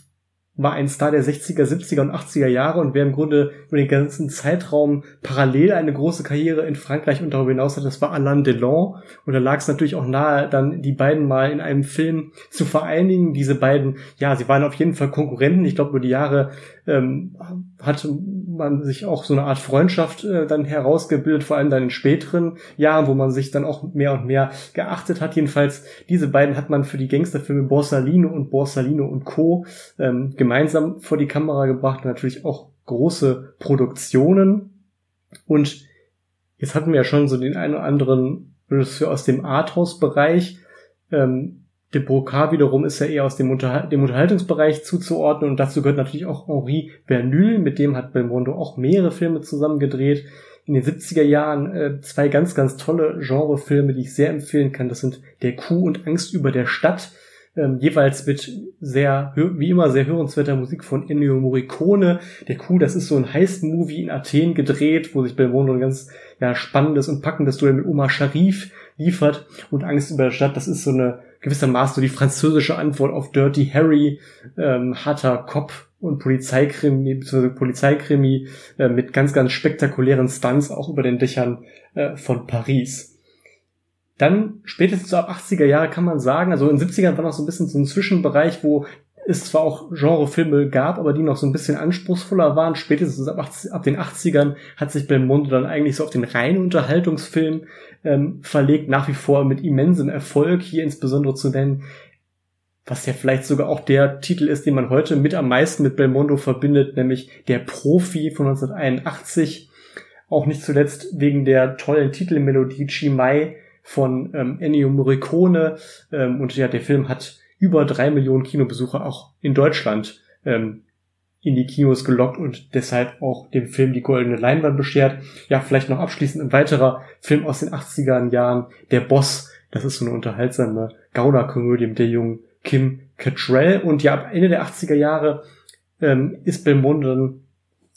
war ein Star der 60er, 70er und 80er Jahre und wer im Grunde über den ganzen Zeitraum parallel eine große Karriere in Frankreich und darüber hinaus hat, das war Alain Delon. Und da lag es natürlich auch nahe, dann die beiden mal in einem Film zu vereinigen. Diese beiden, ja, sie waren auf jeden Fall Konkurrenten. Ich glaube, über die Jahre ähm, hatte man sich auch so eine Art Freundschaft äh, dann herausgebildet, vor allem dann in späteren Jahren, wo man sich dann auch mehr und mehr geachtet hat. Jedenfalls, diese beiden hat man für die Gangsterfilme Borsalino und Borsalino und Co. Ähm, gemeinsam vor die Kamera gebracht natürlich auch große Produktionen. Und jetzt hatten wir ja schon so den einen oder anderen Regisseur aus dem Arthouse-Bereich. Ähm, De Brocard wiederum ist ja eher aus dem, Unterhal dem Unterhaltungsbereich zuzuordnen und dazu gehört natürlich auch Henri Verneuil, mit dem hat Belmondo auch mehrere Filme zusammen gedreht. In den 70er Jahren äh, zwei ganz, ganz tolle Genrefilme, die ich sehr empfehlen kann. Das sind Der Kuh und Angst über der Stadt, ähm, jeweils mit sehr, wie immer, sehr hörenswerter Musik von Ennio Morricone. Der Kuh, das ist so ein Heist-Movie in Athen gedreht, wo sich Belmondo ein ganz ja, spannendes und packendes Duell mit Omar Sharif liefert. Und Angst über der Stadt, das ist so eine gewissermaßen so die französische Antwort auf Dirty Harry, ähm, harter Kopf und Polizeikrimi, beziehungsweise Polizeikrimi äh, mit ganz, ganz spektakulären Stunts auch über den Dächern äh, von Paris. Dann spätestens ab 80er Jahre kann man sagen, also in den 70ern war noch so ein bisschen so ein Zwischenbereich, wo es zwar auch Genrefilme gab, aber die noch so ein bisschen anspruchsvoller waren. Spätestens ab, 80, ab den 80ern hat sich Belmondo dann eigentlich so auf den reinen Unterhaltungsfilm ähm, verlegt, nach wie vor mit immensem Erfolg, hier insbesondere zu nennen, was ja vielleicht sogar auch der Titel ist, den man heute mit am meisten mit Belmondo verbindet, nämlich Der Profi von 1981. Auch nicht zuletzt wegen der tollen Titelmelodie Chimay von ähm, Ennio Morricone. Ähm, und ja, der Film hat über drei Millionen Kinobesucher auch in Deutschland ähm, in die Kinos gelockt und deshalb auch dem Film die goldene Leinwand beschert. Ja, vielleicht noch abschließend ein weiterer Film aus den 80er Jahren, Der Boss. Das ist so eine unterhaltsame Gaunerkomödie mit der jungen Kim Cattrall. Und ja, ab Ende der 80er Jahre ähm, ist Belmondo dann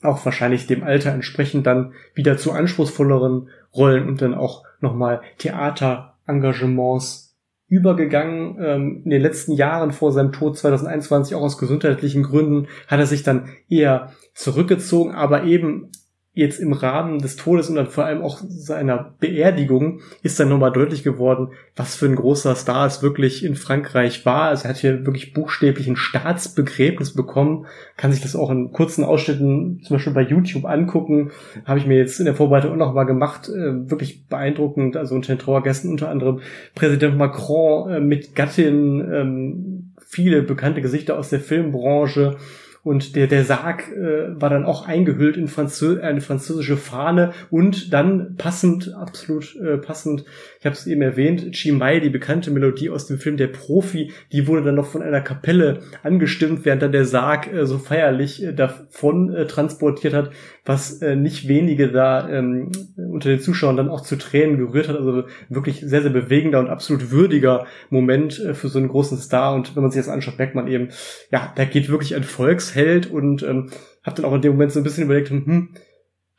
auch wahrscheinlich dem Alter entsprechend dann wieder zu anspruchsvolleren Rollen und dann auch nochmal Theaterengagements übergegangen. Ähm, in den letzten Jahren vor seinem Tod 2021, auch aus gesundheitlichen Gründen, hat er sich dann eher zurückgezogen, aber eben jetzt im Rahmen des Todes und dann vor allem auch seiner Beerdigung ist dann nochmal deutlich geworden, was für ein großer Star es wirklich in Frankreich war. Also er hat hier wirklich buchstäblich ein Staatsbegräbnis bekommen, kann sich das auch in kurzen Ausschnitten zum Beispiel bei YouTube angucken. Habe ich mir jetzt in der Vorbereitung auch nochmal gemacht. Äh, wirklich beeindruckend. Also unter den Trauergästen unter anderem Präsident Macron äh, mit Gattin, ähm, viele bekannte Gesichter aus der Filmbranche und der, der Sarg äh, war dann auch eingehüllt in Franzö eine französische Fahne und dann passend, absolut äh, passend, ich habe es eben erwähnt, Chimay, die bekannte Melodie aus dem Film Der Profi, die wurde dann noch von einer Kapelle angestimmt, während dann der Sarg äh, so feierlich äh, davon äh, transportiert hat, was äh, nicht wenige da ähm, unter den Zuschauern dann auch zu Tränen gerührt hat. Also wirklich sehr, sehr bewegender und absolut würdiger Moment äh, für so einen großen Star. Und wenn man sich das anschaut, merkt man eben, ja, da geht wirklich ein Volksheld und ähm, habe dann auch in dem Moment so ein bisschen überlegt, hm,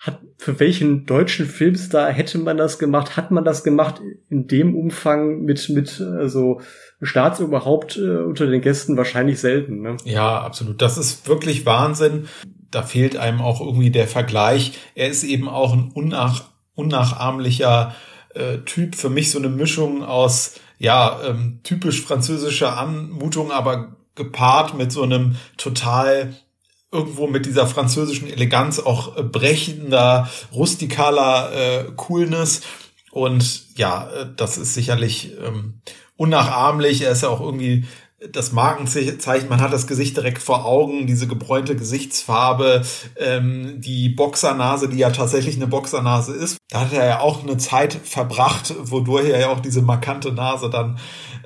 hat, für welchen deutschen Filmstar hätte man das gemacht? Hat man das gemacht in dem Umfang mit, mit also Staatsoberhaupt äh, unter den Gästen wahrscheinlich selten. Ne? Ja, absolut. Das ist wirklich Wahnsinn da fehlt einem auch irgendwie der Vergleich. Er ist eben auch ein unnach, unnachahmlicher äh, Typ. Für mich so eine Mischung aus, ja, ähm, typisch französischer Anmutung, aber gepaart mit so einem total irgendwo mit dieser französischen Eleganz auch äh, brechender, rustikaler äh, Coolness. Und ja, äh, das ist sicherlich ähm, unnachahmlich. Er ist ja auch irgendwie das Markenzeichen, man hat das Gesicht direkt vor Augen, diese gebräunte Gesichtsfarbe, ähm, die Boxernase, die ja tatsächlich eine Boxernase ist. Da hat er ja auch eine Zeit verbracht, wodurch er ja auch diese markante Nase dann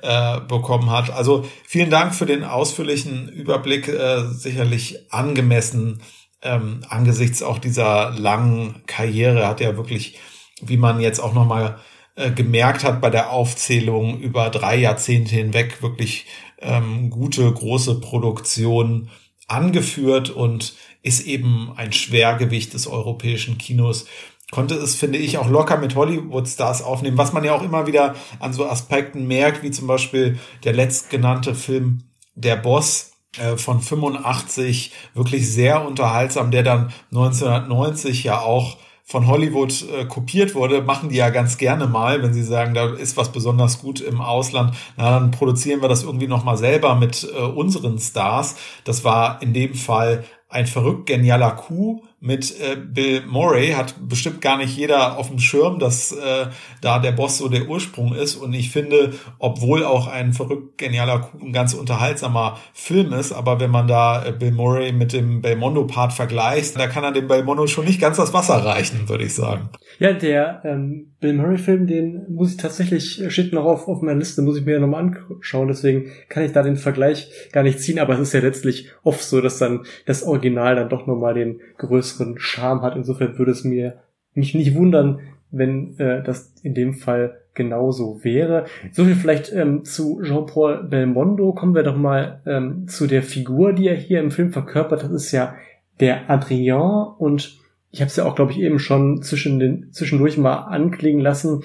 äh, bekommen hat. Also vielen Dank für den ausführlichen Überblick, äh, sicherlich angemessen ähm, angesichts auch dieser langen Karriere hat er wirklich, wie man jetzt auch noch mal äh, gemerkt hat bei der Aufzählung über drei Jahrzehnte hinweg wirklich ähm, gute große Produktion angeführt und ist eben ein Schwergewicht des europäischen Kinos. Konnte es, finde ich, auch locker mit Hollywood-Stars aufnehmen, was man ja auch immer wieder an so Aspekten merkt, wie zum Beispiel der letztgenannte Film Der Boss, äh, von 85 wirklich sehr unterhaltsam, der dann 1990 ja auch von Hollywood äh, kopiert wurde, machen die ja ganz gerne mal, wenn sie sagen, da ist was besonders gut im Ausland, na, dann produzieren wir das irgendwie nochmal selber mit äh, unseren Stars. Das war in dem Fall ein verrückt genialer Coup mit äh, Bill Murray hat bestimmt gar nicht jeder auf dem Schirm, dass äh, da der Boss so der Ursprung ist. Und ich finde, obwohl auch ein verrückt genialer ein ganz unterhaltsamer Film ist, aber wenn man da äh, Bill Murray mit dem Belmondo-Part vergleicht, da kann er dem Belmondo schon nicht ganz das Wasser reichen, würde ich sagen. Ja, der ähm, Bill Murray-Film, den muss ich tatsächlich, äh, steht noch auf, auf meiner Liste, muss ich mir ja nochmal anschauen, deswegen kann ich da den Vergleich gar nicht ziehen, aber es ist ja letztlich oft so, dass dann das Original dann doch nochmal den größeren Charme hat. Insofern würde es mir mich nicht wundern, wenn äh, das in dem Fall genauso wäre. So viel vielleicht ähm, zu Jean-Paul Belmondo. Kommen wir doch mal ähm, zu der Figur, die er hier im Film verkörpert. Das ist ja der Adrien und ich habe es ja auch, glaube ich, eben schon zwischen den, zwischendurch mal anklingen lassen,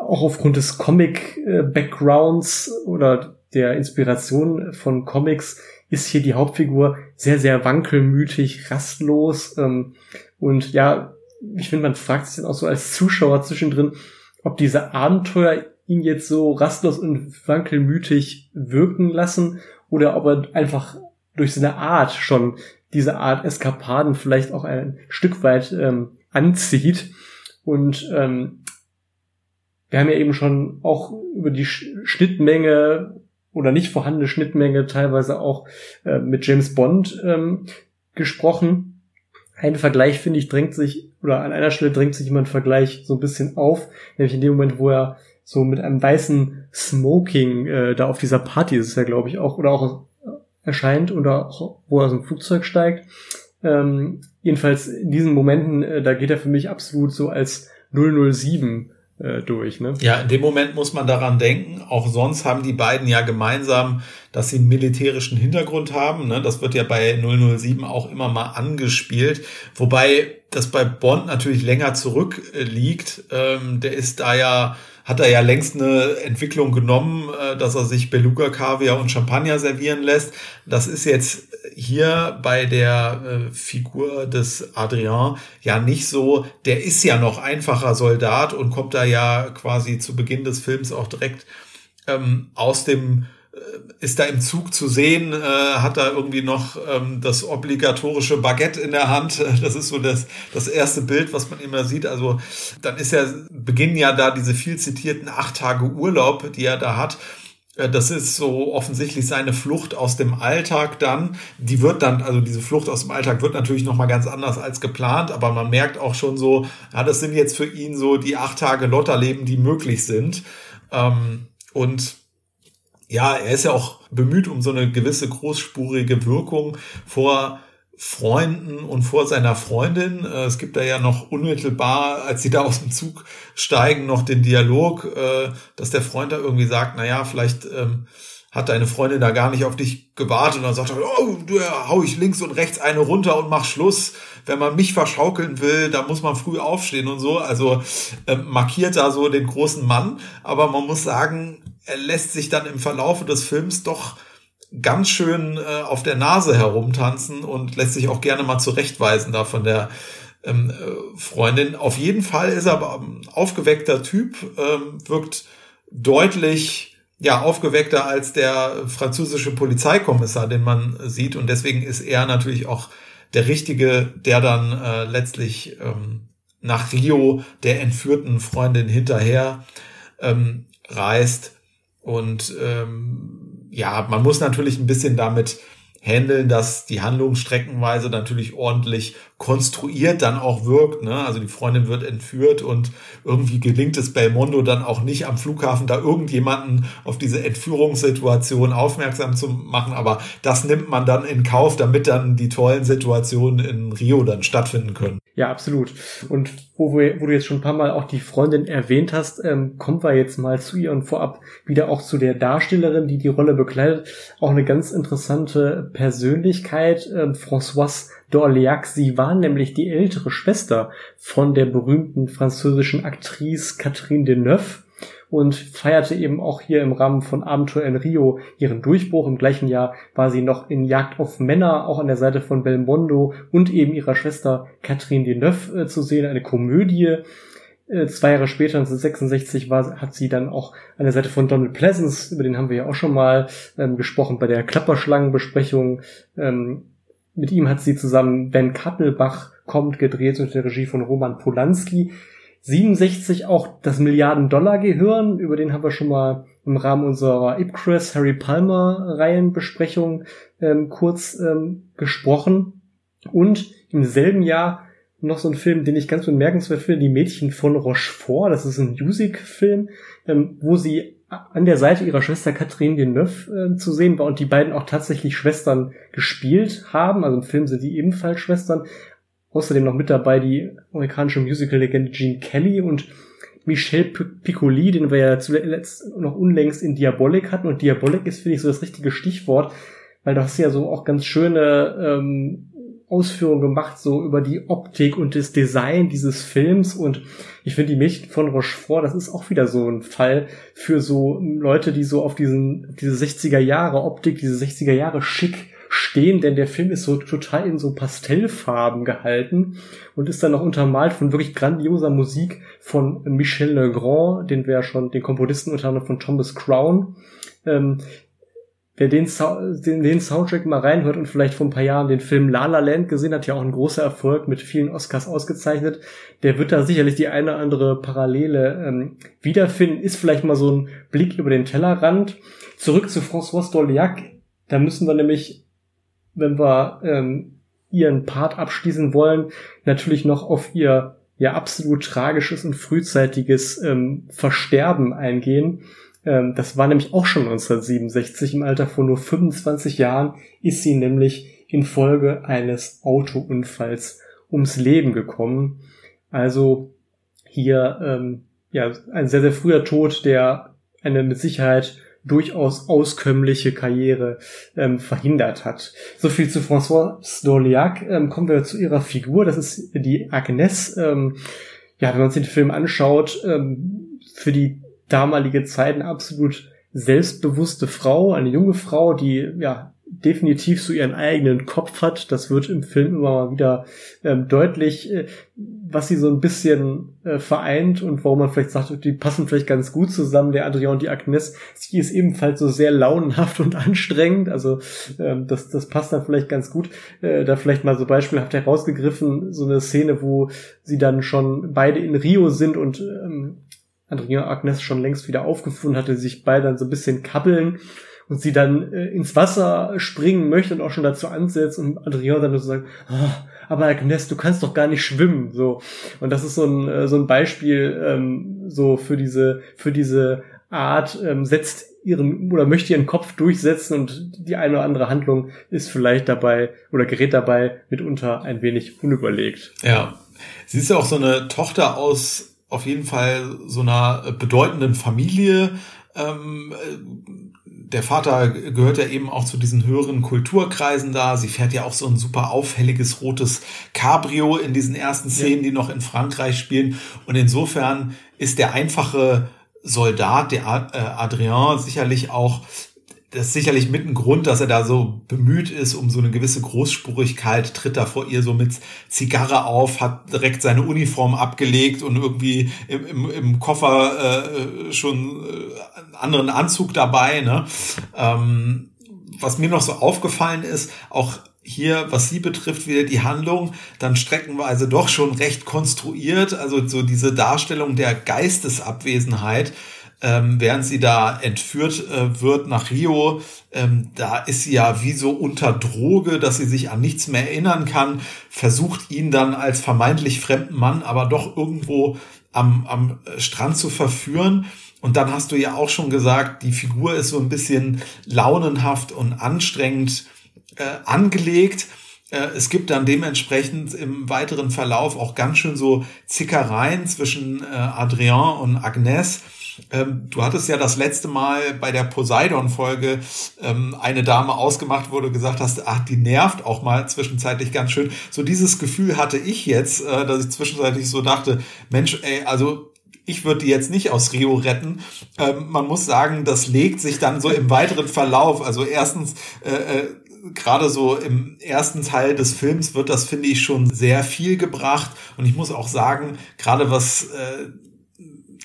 auch aufgrund des Comic-Backgrounds oder der Inspiration von Comics ist hier die Hauptfigur sehr, sehr wankelmütig, rastlos ähm, und ja, ich finde, man fragt sich dann auch so als Zuschauer zwischendrin, ob diese Abenteuer ihn jetzt so rastlos und wankelmütig wirken lassen oder ob er einfach durch seine Art schon diese Art Eskapaden vielleicht auch ein Stück weit ähm, anzieht. Und ähm, wir haben ja eben schon auch über die Schnittmenge oder nicht vorhandene Schnittmenge teilweise auch äh, mit James Bond ähm, gesprochen. Ein Vergleich, finde ich, drängt sich, oder an einer Stelle drängt sich ein Vergleich so ein bisschen auf, nämlich in dem Moment, wo er so mit einem weißen Smoking äh, da auf dieser Party ist, ja, glaube ich, auch, oder auch erscheint oder wo er aus dem Flugzeug steigt. Ähm, jedenfalls in diesen Momenten, äh, da geht er für mich absolut so als 007 äh, durch. Ne? Ja, in dem Moment muss man daran denken. Auch sonst haben die beiden ja gemeinsam, dass sie einen militärischen Hintergrund haben. Ne? Das wird ja bei 007 auch immer mal angespielt. Wobei das bei Bond natürlich länger zurückliegt. Ähm, der ist da ja hat er ja längst eine Entwicklung genommen, äh, dass er sich Beluga Kaviar und Champagner servieren lässt. Das ist jetzt hier bei der äh, Figur des Adrien ja nicht so. Der ist ja noch einfacher Soldat und kommt da ja quasi zu Beginn des Films auch direkt ähm, aus dem ist da im Zug zu sehen, äh, hat da irgendwie noch ähm, das obligatorische Baguette in der Hand. [laughs] Das ist so das, das erste Bild, was man immer sieht. Also dann ist ja, beginnen ja da diese viel zitierten acht Tage Urlaub, die er da hat. Äh, das ist so offensichtlich seine Flucht aus dem Alltag dann. Die wird dann, also diese Flucht aus dem Alltag wird natürlich nochmal ganz anders als geplant, aber man merkt auch schon so, ja, das sind jetzt für ihn so die acht Tage Lotterleben, die möglich sind. Ähm, und ja, er ist ja auch bemüht um so eine gewisse großspurige Wirkung vor Freunden und vor seiner Freundin. Äh, es gibt da ja noch unmittelbar, als sie da aus dem Zug steigen, noch den Dialog, äh, dass der Freund da irgendwie sagt, na ja, vielleicht ähm, hat deine Freundin da gar nicht auf dich gewartet und dann sagt er, oh, du hau ich links und rechts eine runter und mach Schluss. Wenn man mich verschaukeln will, da muss man früh aufstehen und so. Also äh, markiert da so den großen Mann. Aber man muss sagen, er lässt sich dann im Verlaufe des Films doch ganz schön äh, auf der Nase herumtanzen und lässt sich auch gerne mal zurechtweisen da von der ähm, äh, Freundin. Auf jeden Fall ist er aber ein aufgeweckter Typ, ähm, wirkt deutlich ja aufgeweckter als der französische Polizeikommissar, den man sieht und deswegen ist er natürlich auch der richtige, der dann äh, letztlich ähm, nach Rio der entführten Freundin hinterher ähm, reist und ähm, ja, man muss natürlich ein bisschen damit handeln, dass die Handlung streckenweise natürlich ordentlich konstruiert dann auch wirkt. Ne? Also die Freundin wird entführt und irgendwie gelingt es Belmondo dann auch nicht am Flughafen da irgendjemanden auf diese Entführungssituation aufmerksam zu machen. Aber das nimmt man dann in Kauf, damit dann die tollen Situationen in Rio dann stattfinden können. Ja, absolut. Und wo, wir, wo du jetzt schon ein paar Mal auch die Freundin erwähnt hast, ähm, kommen wir jetzt mal zu ihr und vorab wieder auch zu der Darstellerin, die die Rolle bekleidet. Auch eine ganz interessante Persönlichkeit, ähm, Françoise d'Orléac. Sie war nämlich die ältere Schwester von der berühmten französischen Aktrice Catherine Deneuve und feierte eben auch hier im Rahmen von Abenteuer in Rio ihren Durchbruch. Im gleichen Jahr war sie noch in Jagd auf Männer, auch an der Seite von Belmondo und eben ihrer Schwester Catherine Deneuve äh, zu sehen, eine Komödie. Äh, zwei Jahre später, 1966, war, hat sie dann auch an der Seite von Donald Pleasance, über den haben wir ja auch schon mal ähm, gesprochen bei der Klapperschlangenbesprechung. Ähm, mit ihm hat sie zusammen Ben Kappelbach kommt gedreht unter der Regie von Roman Polanski. 67 auch das Milliarden-Dollar-Gehirn, über den haben wir schon mal im Rahmen unserer Ipcris Harry Palmer Reihenbesprechung ähm, kurz ähm, gesprochen. Und im selben Jahr noch so ein Film, den ich ganz bemerkenswert finde, Die Mädchen von Rochefort. Das ist ein Music-Film, ähm, wo sie an der Seite ihrer Schwester Catherine Deneuve äh, zu sehen war und die beiden auch tatsächlich Schwestern gespielt haben. Also im Film sind die ebenfalls Schwestern. Außerdem noch mit dabei die amerikanische Musical-Legende Gene Kelly und Michel Piccoli, den wir ja zuletzt noch unlängst in Diabolik hatten. Und Diabolik ist, finde ich, so das richtige Stichwort, weil da hast du ja so auch ganz schöne ähm, Ausführungen gemacht, so über die Optik und das Design dieses Films. Und ich finde, die Mädchen von Rochefort, das ist auch wieder so ein Fall für so Leute, die so auf diesen, diese 60er Jahre Optik, diese 60er Jahre Schick stehen, denn der Film ist so total in so Pastellfarben gehalten und ist dann noch untermalt von wirklich grandioser Musik von Michel Legrand, den wir ja schon, den Komponisten unter anderem von Thomas Crown. Ähm, wer den, den, den Soundtrack mal reinhört und vielleicht vor ein paar Jahren den Film La La Land gesehen hat, ja auch ein großer Erfolg mit vielen Oscars ausgezeichnet, der wird da sicherlich die eine oder andere Parallele ähm, wiederfinden. Ist vielleicht mal so ein Blick über den Tellerrand. Zurück zu François Doliac. Da müssen wir nämlich wenn wir ähm, ihren Part abschließen wollen, natürlich noch auf ihr ja absolut tragisches und frühzeitiges ähm, Versterben eingehen. Ähm, das war nämlich auch schon 1967. Im Alter von nur 25 Jahren ist sie nämlich infolge eines Autounfalls ums Leben gekommen. Also hier ähm, ja ein sehr, sehr früher Tod, der eine mit Sicherheit durchaus auskömmliche Karriere ähm, verhindert hat. So viel zu François Dorliac. Ähm, kommen wir zu ihrer Figur. Das ist die Agnes. Ähm, ja, wenn man sich den Film anschaut, ähm, für die damalige Zeit eine absolut selbstbewusste Frau, eine junge Frau, die ja definitiv so ihren eigenen Kopf hat. Das wird im Film immer mal wieder ähm, deutlich, äh, was sie so ein bisschen äh, vereint und warum man vielleicht sagt, die passen vielleicht ganz gut zusammen, der Adrian und die Agnes. Sie ist ebenfalls so sehr launenhaft und [laughs] anstrengend. Also ähm, das, das passt dann vielleicht ganz gut. Äh, da vielleicht mal so beispielhaft herausgegriffen, so eine Szene, wo sie dann schon beide in Rio sind und ähm, Adrian und Agnes schon längst wieder aufgefunden hatte, sich beide dann so ein bisschen kabbeln und sie dann äh, ins Wasser springen möchte und auch schon dazu ansetzt und Adrian dann so sagt, oh, aber Agnes, du kannst doch gar nicht schwimmen, so. Und das ist so ein, äh, so ein Beispiel, ähm, so für diese, für diese Art, ähm, setzt ihren oder möchte ihren Kopf durchsetzen und die eine oder andere Handlung ist vielleicht dabei oder gerät dabei mitunter ein wenig unüberlegt. Ja. Sie ist ja auch so eine Tochter aus auf jeden Fall so einer bedeutenden Familie. Ähm, der Vater gehört ja eben auch zu diesen höheren Kulturkreisen da. Sie fährt ja auch so ein super auffälliges rotes Cabrio in diesen ersten Szenen, ja. die noch in Frankreich spielen. Und insofern ist der einfache Soldat, der äh, Adrien, sicherlich auch das ist sicherlich mit ein Grund, dass er da so bemüht ist um so eine gewisse Großspurigkeit, tritt da vor ihr so mit Zigarre auf, hat direkt seine Uniform abgelegt und irgendwie im, im, im Koffer äh, schon äh, einen anderen Anzug dabei. Ne? Ähm, was mir noch so aufgefallen ist, auch hier, was sie betrifft, wieder die Handlung, dann streckenweise doch schon recht konstruiert, also so diese Darstellung der Geistesabwesenheit ähm, während sie da entführt äh, wird nach Rio. Ähm, da ist sie ja wie so unter Droge, dass sie sich an nichts mehr erinnern kann, versucht ihn dann als vermeintlich fremden Mann aber doch irgendwo am, am Strand zu verführen. Und dann hast du ja auch schon gesagt, die Figur ist so ein bisschen launenhaft und anstrengend äh, angelegt. Äh, es gibt dann dementsprechend im weiteren Verlauf auch ganz schön so Zickereien zwischen äh, Adrien und Agnes. Ähm, du hattest ja das letzte Mal bei der Poseidon-Folge ähm, eine Dame ausgemacht, wo du gesagt hast, ach, die nervt auch mal zwischenzeitlich ganz schön. So dieses Gefühl hatte ich jetzt, äh, dass ich zwischenzeitlich so dachte, Mensch, ey, also ich würde die jetzt nicht aus Rio retten. Ähm, man muss sagen, das legt sich dann so im weiteren Verlauf. Also erstens, äh, äh, gerade so im ersten Teil des Films wird das, finde ich, schon sehr viel gebracht. Und ich muss auch sagen, gerade was äh,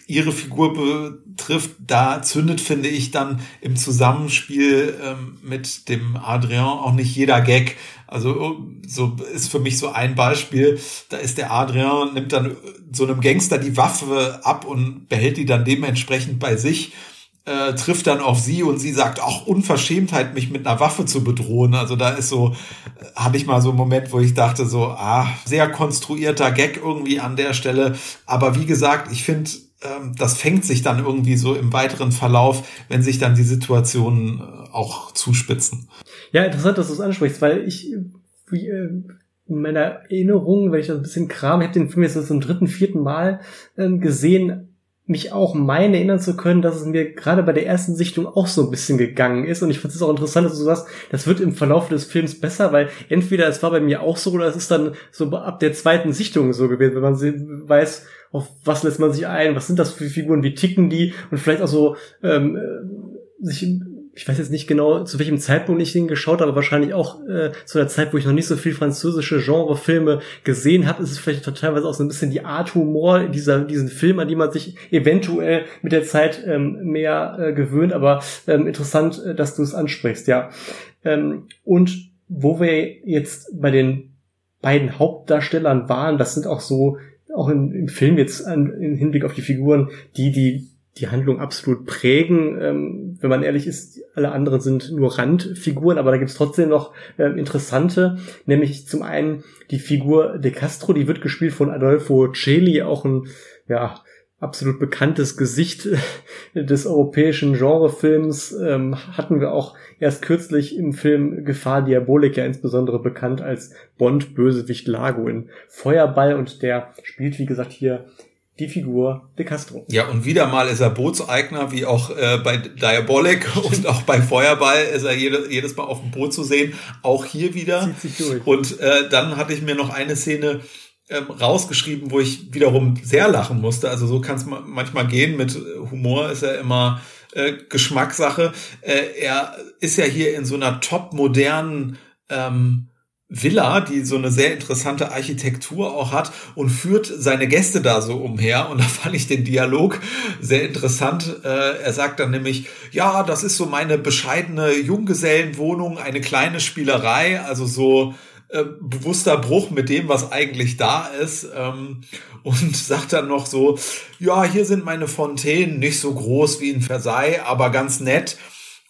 ihre Figur betrifft, da zündet, finde ich, dann im Zusammenspiel ähm, mit dem Adrien auch nicht jeder Gag. Also so ist für mich so ein Beispiel. Da ist der Adrien, nimmt dann so einem Gangster die Waffe ab und behält die dann dementsprechend bei sich. Äh, trifft dann auf sie und sie sagt auch Unverschämtheit, mich mit einer Waffe zu bedrohen. Also da ist so, äh, hatte ich mal so einen Moment, wo ich dachte so, ah, sehr konstruierter Gag irgendwie an der Stelle. Aber wie gesagt, ich finde, das fängt sich dann irgendwie so im weiteren Verlauf, wenn sich dann die Situationen äh, auch zuspitzen. Ja, interessant, dass du es ansprichst, weil ich wie, äh, in meiner Erinnerung, wenn ich das ein bisschen kram, ich habe den Film jetzt zum dritten, vierten Mal ähm, gesehen, mich auch meine erinnern zu können, dass es mir gerade bei der ersten Sichtung auch so ein bisschen gegangen ist. Und ich finde es auch interessant, dass du sagst, das wird im Verlauf des Films besser, weil entweder es war bei mir auch so oder es ist dann so ab der zweiten Sichtung so gewesen, wenn man weiß, auf was lässt man sich ein, was sind das für Figuren, wie ticken die und vielleicht auch so ähm, äh, sich ich weiß jetzt nicht genau, zu welchem Zeitpunkt ich den geschaut habe, wahrscheinlich auch äh, zu der Zeit, wo ich noch nicht so viel französische Genrefilme gesehen habe, ist es vielleicht teilweise auch so ein bisschen die Art Humor dieser diesen Film, an die man sich eventuell mit der Zeit ähm, mehr äh, gewöhnt. Aber ähm, interessant, äh, dass du es ansprichst, ja. Ähm, und wo wir jetzt bei den beiden Hauptdarstellern waren, das sind auch so auch im, im Film jetzt an, im Hinblick auf die Figuren, die die die Handlung absolut prägen. Ähm, wenn man ehrlich ist, alle anderen sind nur Randfiguren, aber da gibt's trotzdem noch äh, interessante, nämlich zum einen die Figur De Castro, die wird gespielt von Adolfo Celi, auch ein ja absolut bekanntes Gesicht [laughs] des europäischen Genrefilms ähm, hatten wir auch erst kürzlich im Film Gefahr Diabolica insbesondere bekannt als Bond-Bösewicht Lago in Feuerball und der spielt wie gesagt hier die Figur De Castro. Ja, und wieder mal ist er Bootseigner, wie auch äh, bei Diabolic [laughs] und auch bei Feuerball ist er jede, jedes Mal auf dem Boot zu sehen. Auch hier wieder. Zieht sich durch. Und äh, dann hatte ich mir noch eine Szene ähm, rausgeschrieben, wo ich wiederum sehr lachen musste. Also so kann es manchmal gehen. Mit Humor ist er immer äh, Geschmackssache. Äh, er ist ja hier in so einer top modernen ähm, Villa, die so eine sehr interessante Architektur auch hat und führt seine Gäste da so umher. Und da fand ich den Dialog sehr interessant. Äh, er sagt dann nämlich, ja, das ist so meine bescheidene Junggesellenwohnung, eine kleine Spielerei, also so äh, bewusster Bruch mit dem, was eigentlich da ist. Ähm, und [laughs] sagt dann noch so, ja, hier sind meine Fontänen nicht so groß wie in Versailles, aber ganz nett.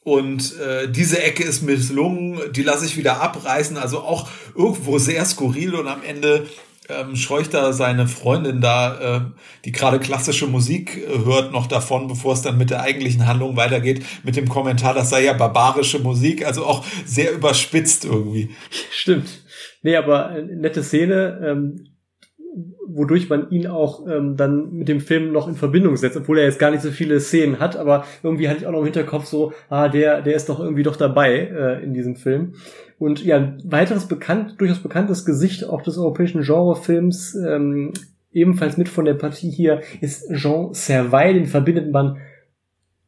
Und äh, diese Ecke ist misslungen, die lasse ich wieder abreißen. Also auch irgendwo sehr skurril und am Ende ähm, scheucht da seine Freundin da, äh, die gerade klassische Musik äh, hört, noch davon, bevor es dann mit der eigentlichen Handlung weitergeht, mit dem Kommentar, das sei ja barbarische Musik, also auch sehr überspitzt irgendwie. Stimmt. Nee, aber äh, nette Szene. Ähm, wodurch man ihn auch ähm, dann mit dem Film noch in Verbindung setzt, obwohl er jetzt gar nicht so viele Szenen hat, aber irgendwie hatte ich auch noch im Hinterkopf so, ah, der, der ist doch irgendwie doch dabei äh, in diesem Film. Und ja, ein weiteres bekannt, durchaus bekanntes Gesicht auch des europäischen Genrefilms, ähm, ebenfalls mit von der Partie hier, ist Jean Servais, den verbindet man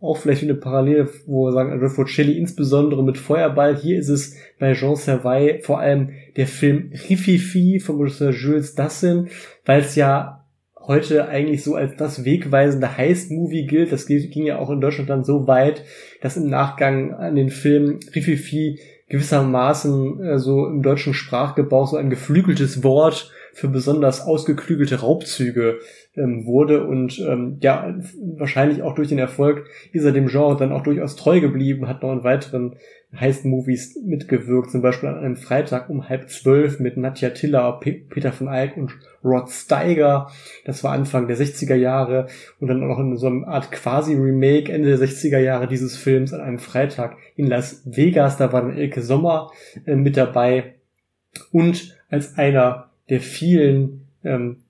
auch vielleicht eine Parallele, wo wir sagen, Adolfo Celli insbesondere mit Feuerball. Hier ist es bei Jean Servais vor allem der Film Rififi von Regisseur Jules Dassin, weil es ja heute eigentlich so als das wegweisende Heist-Movie gilt. Das ging ja auch in Deutschland dann so weit, dass im Nachgang an den Film Rififi gewissermaßen äh, so im deutschen Sprachgebrauch so ein geflügeltes Wort für besonders ausgeklügelte Raubzüge ähm, wurde und ähm, ja, wahrscheinlich auch durch den Erfolg ist er dem Genre dann auch durchaus treu geblieben, hat noch in weiteren Heist-Movies mitgewirkt, zum Beispiel an einem Freitag um halb zwölf mit Nadja Tiller, P Peter von Eyck und Rod Steiger. Das war Anfang der 60er Jahre und dann auch in so einer Art quasi-Remake Ende der 60er Jahre dieses Films an einem Freitag in Las Vegas. Da war dann Elke Sommer äh, mit dabei und als einer der vielen ähm,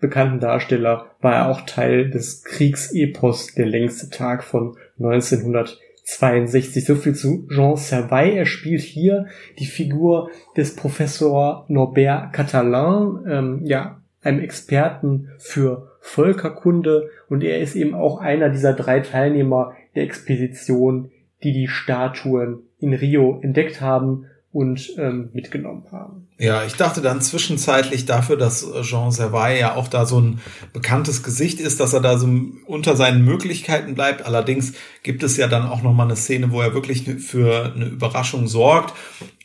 bekannten Darsteller war er auch Teil des Kriegsepos Der längste Tag von 1962. So viel zu Jean Servais. Er spielt hier die Figur des Professor Norbert Catalan, ähm, ja, einem Experten für Völkerkunde und er ist eben auch einer dieser drei Teilnehmer der Expedition, die die Statuen in Rio entdeckt haben und ähm, mitgenommen haben. Ja, ich dachte dann zwischenzeitlich dafür, dass Jean Servais ja auch da so ein bekanntes Gesicht ist, dass er da so unter seinen Möglichkeiten bleibt. Allerdings gibt es ja dann auch noch mal eine Szene, wo er wirklich für eine Überraschung sorgt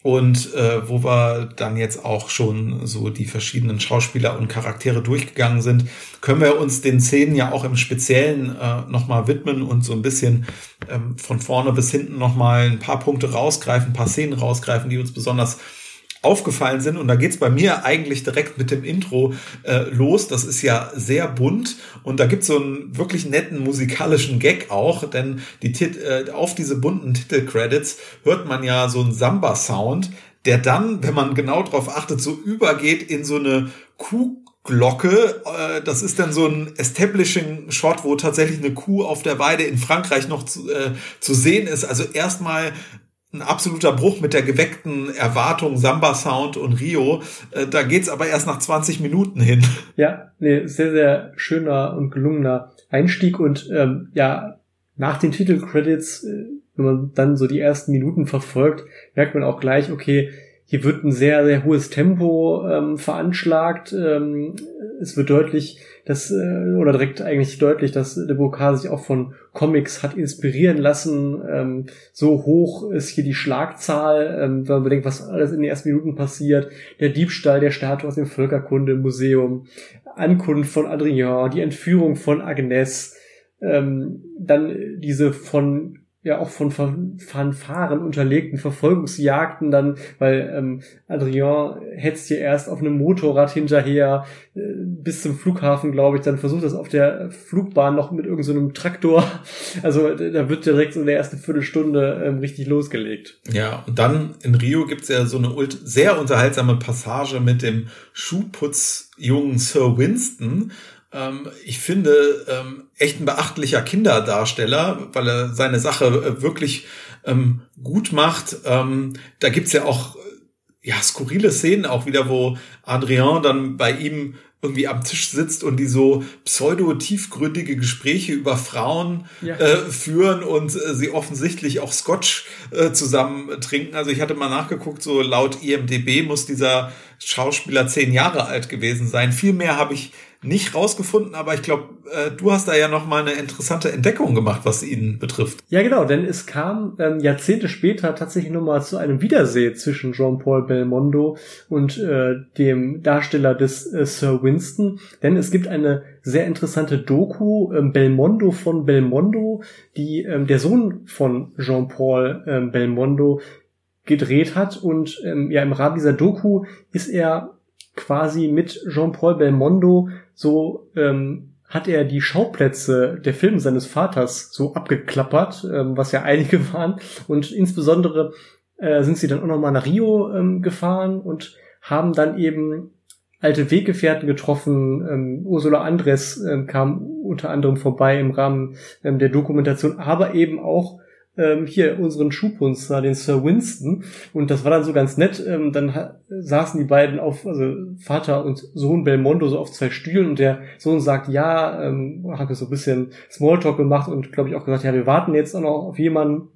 und äh, wo wir dann jetzt auch schon so die verschiedenen Schauspieler und Charaktere durchgegangen sind, können wir uns den Szenen ja auch im Speziellen äh, nochmal widmen und so ein bisschen ähm, von vorne bis hinten nochmal ein paar Punkte rausgreifen, ein paar Szenen rausgreifen, die uns besonders aufgefallen sind. Und da geht's bei mir eigentlich direkt mit dem Intro äh, los. Das ist ja sehr bunt und da gibt's so einen wirklich netten musikalischen Gag auch, denn die Tit äh, auf diese bunten Titelcredits hört man ja so einen Samba-Sound, der dann, wenn man genau drauf achtet, so übergeht in so eine Kuh Glocke, äh, das ist dann so ein Establishing Shot, wo tatsächlich eine Kuh auf der Weide in Frankreich noch zu, äh, zu sehen ist. Also erstmal ein absoluter Bruch mit der geweckten Erwartung Samba Sound und Rio. Äh, da geht's aber erst nach 20 Minuten hin. Ja, nee, sehr, sehr schöner und gelungener Einstieg und ähm, ja, nach den Titelcredits, äh, wenn man dann so die ersten Minuten verfolgt, merkt man auch gleich, okay, hier wird ein sehr, sehr hohes Tempo ähm, veranschlagt. Ähm, es wird deutlich, dass, äh, oder direkt eigentlich deutlich, dass De Bocard sich auch von Comics hat inspirieren lassen. Ähm, so hoch ist hier die Schlagzahl, ähm, wenn man bedenkt, was alles in den ersten Minuten passiert. Der Diebstahl der Statue aus dem Völkerkundemuseum, Ankunft von Adrien, die Entführung von Agnes, ähm, dann diese von ja auch von Fanfaren unterlegten Verfolgungsjagden dann, weil ähm, Adrien hetzt hier erst auf einem Motorrad hinterher äh, bis zum Flughafen, glaube ich, dann versucht das auf der Flugbahn noch mit irgendeinem so Traktor. [laughs] Also da wird direkt so in der ersten Viertelstunde ähm, richtig losgelegt. Ja, und dann in Rio gibt's ja so eine sehr unterhaltsame Passage mit dem Schuhputzjungen Sir Winston, ähm, ich finde, ähm, echt ein beachtlicher Kinderdarsteller, weil er seine Sache äh, wirklich ähm, gut macht. Ähm, da gibt's ja auch ja, skurrile Szenen auch wieder, wo Adrien dann bei ihm irgendwie am Tisch sitzt und die so pseudo-tiefgründige Gespräche über Frauen ja. äh, führen und äh, sie offensichtlich auch Scotch äh, zusammen trinken. Also ich hatte mal nachgeguckt, so laut IMDB muss dieser Schauspieler zehn Jahre alt gewesen sein. Viel mehr habe ich nicht rausgefunden, aber ich glaube, äh, du hast da ja noch mal eine interessante Entdeckung gemacht, was ihn betrifft. Ja, genau, denn es kam ähm, Jahrzehnte später tatsächlich noch mal zu einem Wiedersehen zwischen Jean-Paul Belmondo und äh, dem Darsteller des äh, Sir Winston, denn es gibt eine sehr interessante Doku ähm, Belmondo von Belmondo, die ähm, der Sohn von Jean-Paul ähm, Belmondo gedreht hat und ähm, ja im Rahmen dieser Doku ist er quasi mit Jean-Paul Belmondo so ähm, hat er die Schauplätze der Filme seines Vaters so abgeklappert, ähm, was ja einige [laughs] waren. Und insbesondere äh, sind sie dann auch nochmal nach Rio ähm, gefahren und haben dann eben alte Weggefährten getroffen. Ähm, Ursula Andres ähm, kam unter anderem vorbei im Rahmen ähm, der Dokumentation, aber eben auch ähm, hier unseren Schuhpunzer, den Sir Winston. Und das war dann so ganz nett. Ähm, dann saßen die beiden auf, also Vater und Sohn Belmondo so auf zwei Stühlen und der Sohn sagt, ja, ähm, hat so ein bisschen Smalltalk gemacht und glaube ich auch gesagt, ja, wir warten jetzt auch noch auf jemanden.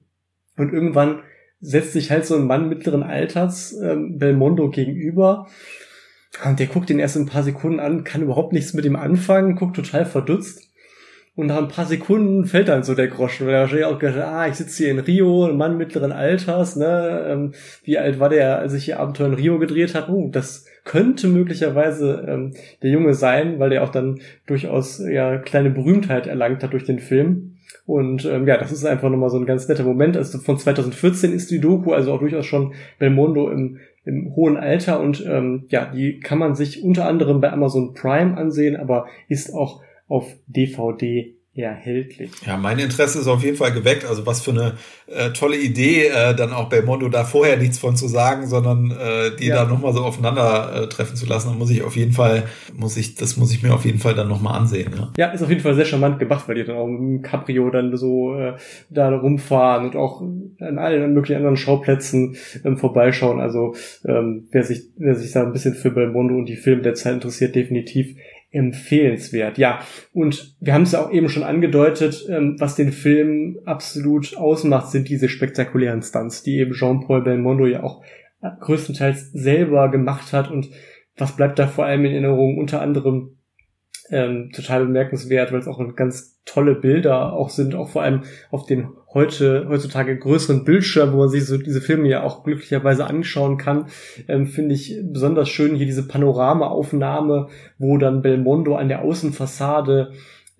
Und irgendwann setzt sich halt so ein Mann mittleren Alters ähm, Belmondo gegenüber. Und der guckt ihn erst ein paar Sekunden an, kann überhaupt nichts mit ihm anfangen, guckt total verdutzt. Und nach ein paar Sekunden fällt dann so der Groschen, weil er wahrscheinlich auch gedacht, ah, ich sitze hier in Rio, ein Mann mittleren Alters, ne, ähm, wie alt war der, als ich hier Abenteuer in Rio gedreht habe? Oh, das könnte möglicherweise ähm, der Junge sein, weil der auch dann durchaus ja kleine Berühmtheit erlangt hat durch den Film. Und ähm, ja, das ist einfach nochmal so ein ganz netter Moment. Also von 2014 ist die Doku, also auch durchaus schon Belmondo im, im hohen Alter und ähm, ja, die kann man sich unter anderem bei Amazon Prime ansehen, aber ist auch auf DVD erhältlich. Ja, mein Interesse ist auf jeden Fall geweckt. Also was für eine äh, tolle Idee, äh, dann auch Belmondo da vorher nichts von zu sagen, sondern äh, die ja. da nochmal so aufeinander äh, treffen zu lassen. Da muss ich auf jeden Fall, muss ich, das muss ich mir auf jeden Fall dann nochmal ansehen. Ja. ja, ist auf jeden Fall sehr charmant gemacht, weil die dann auch im Cabrio dann so äh, da rumfahren und auch an allen möglichen anderen Schauplätzen ähm, vorbeischauen. Also ähm, wer sich, wer sich da ein bisschen für Belmondo und die Filme der Zeit interessiert, definitiv empfehlenswert. Ja, und wir haben es ja auch eben schon angedeutet, ähm, was den Film absolut ausmacht, sind diese spektakulären Stunts, die eben Jean-Paul Belmondo ja auch größtenteils selber gemacht hat und was bleibt da vor allem in Erinnerung? Unter anderem ähm, total bemerkenswert, weil es auch ganz tolle Bilder auch sind, auch vor allem auf den heute heutzutage größeren Bildschirm, wo man sich so diese Filme ja auch glücklicherweise anschauen kann, ähm, finde ich besonders schön hier diese Panoramaaufnahme, wo dann Belmondo an der Außenfassade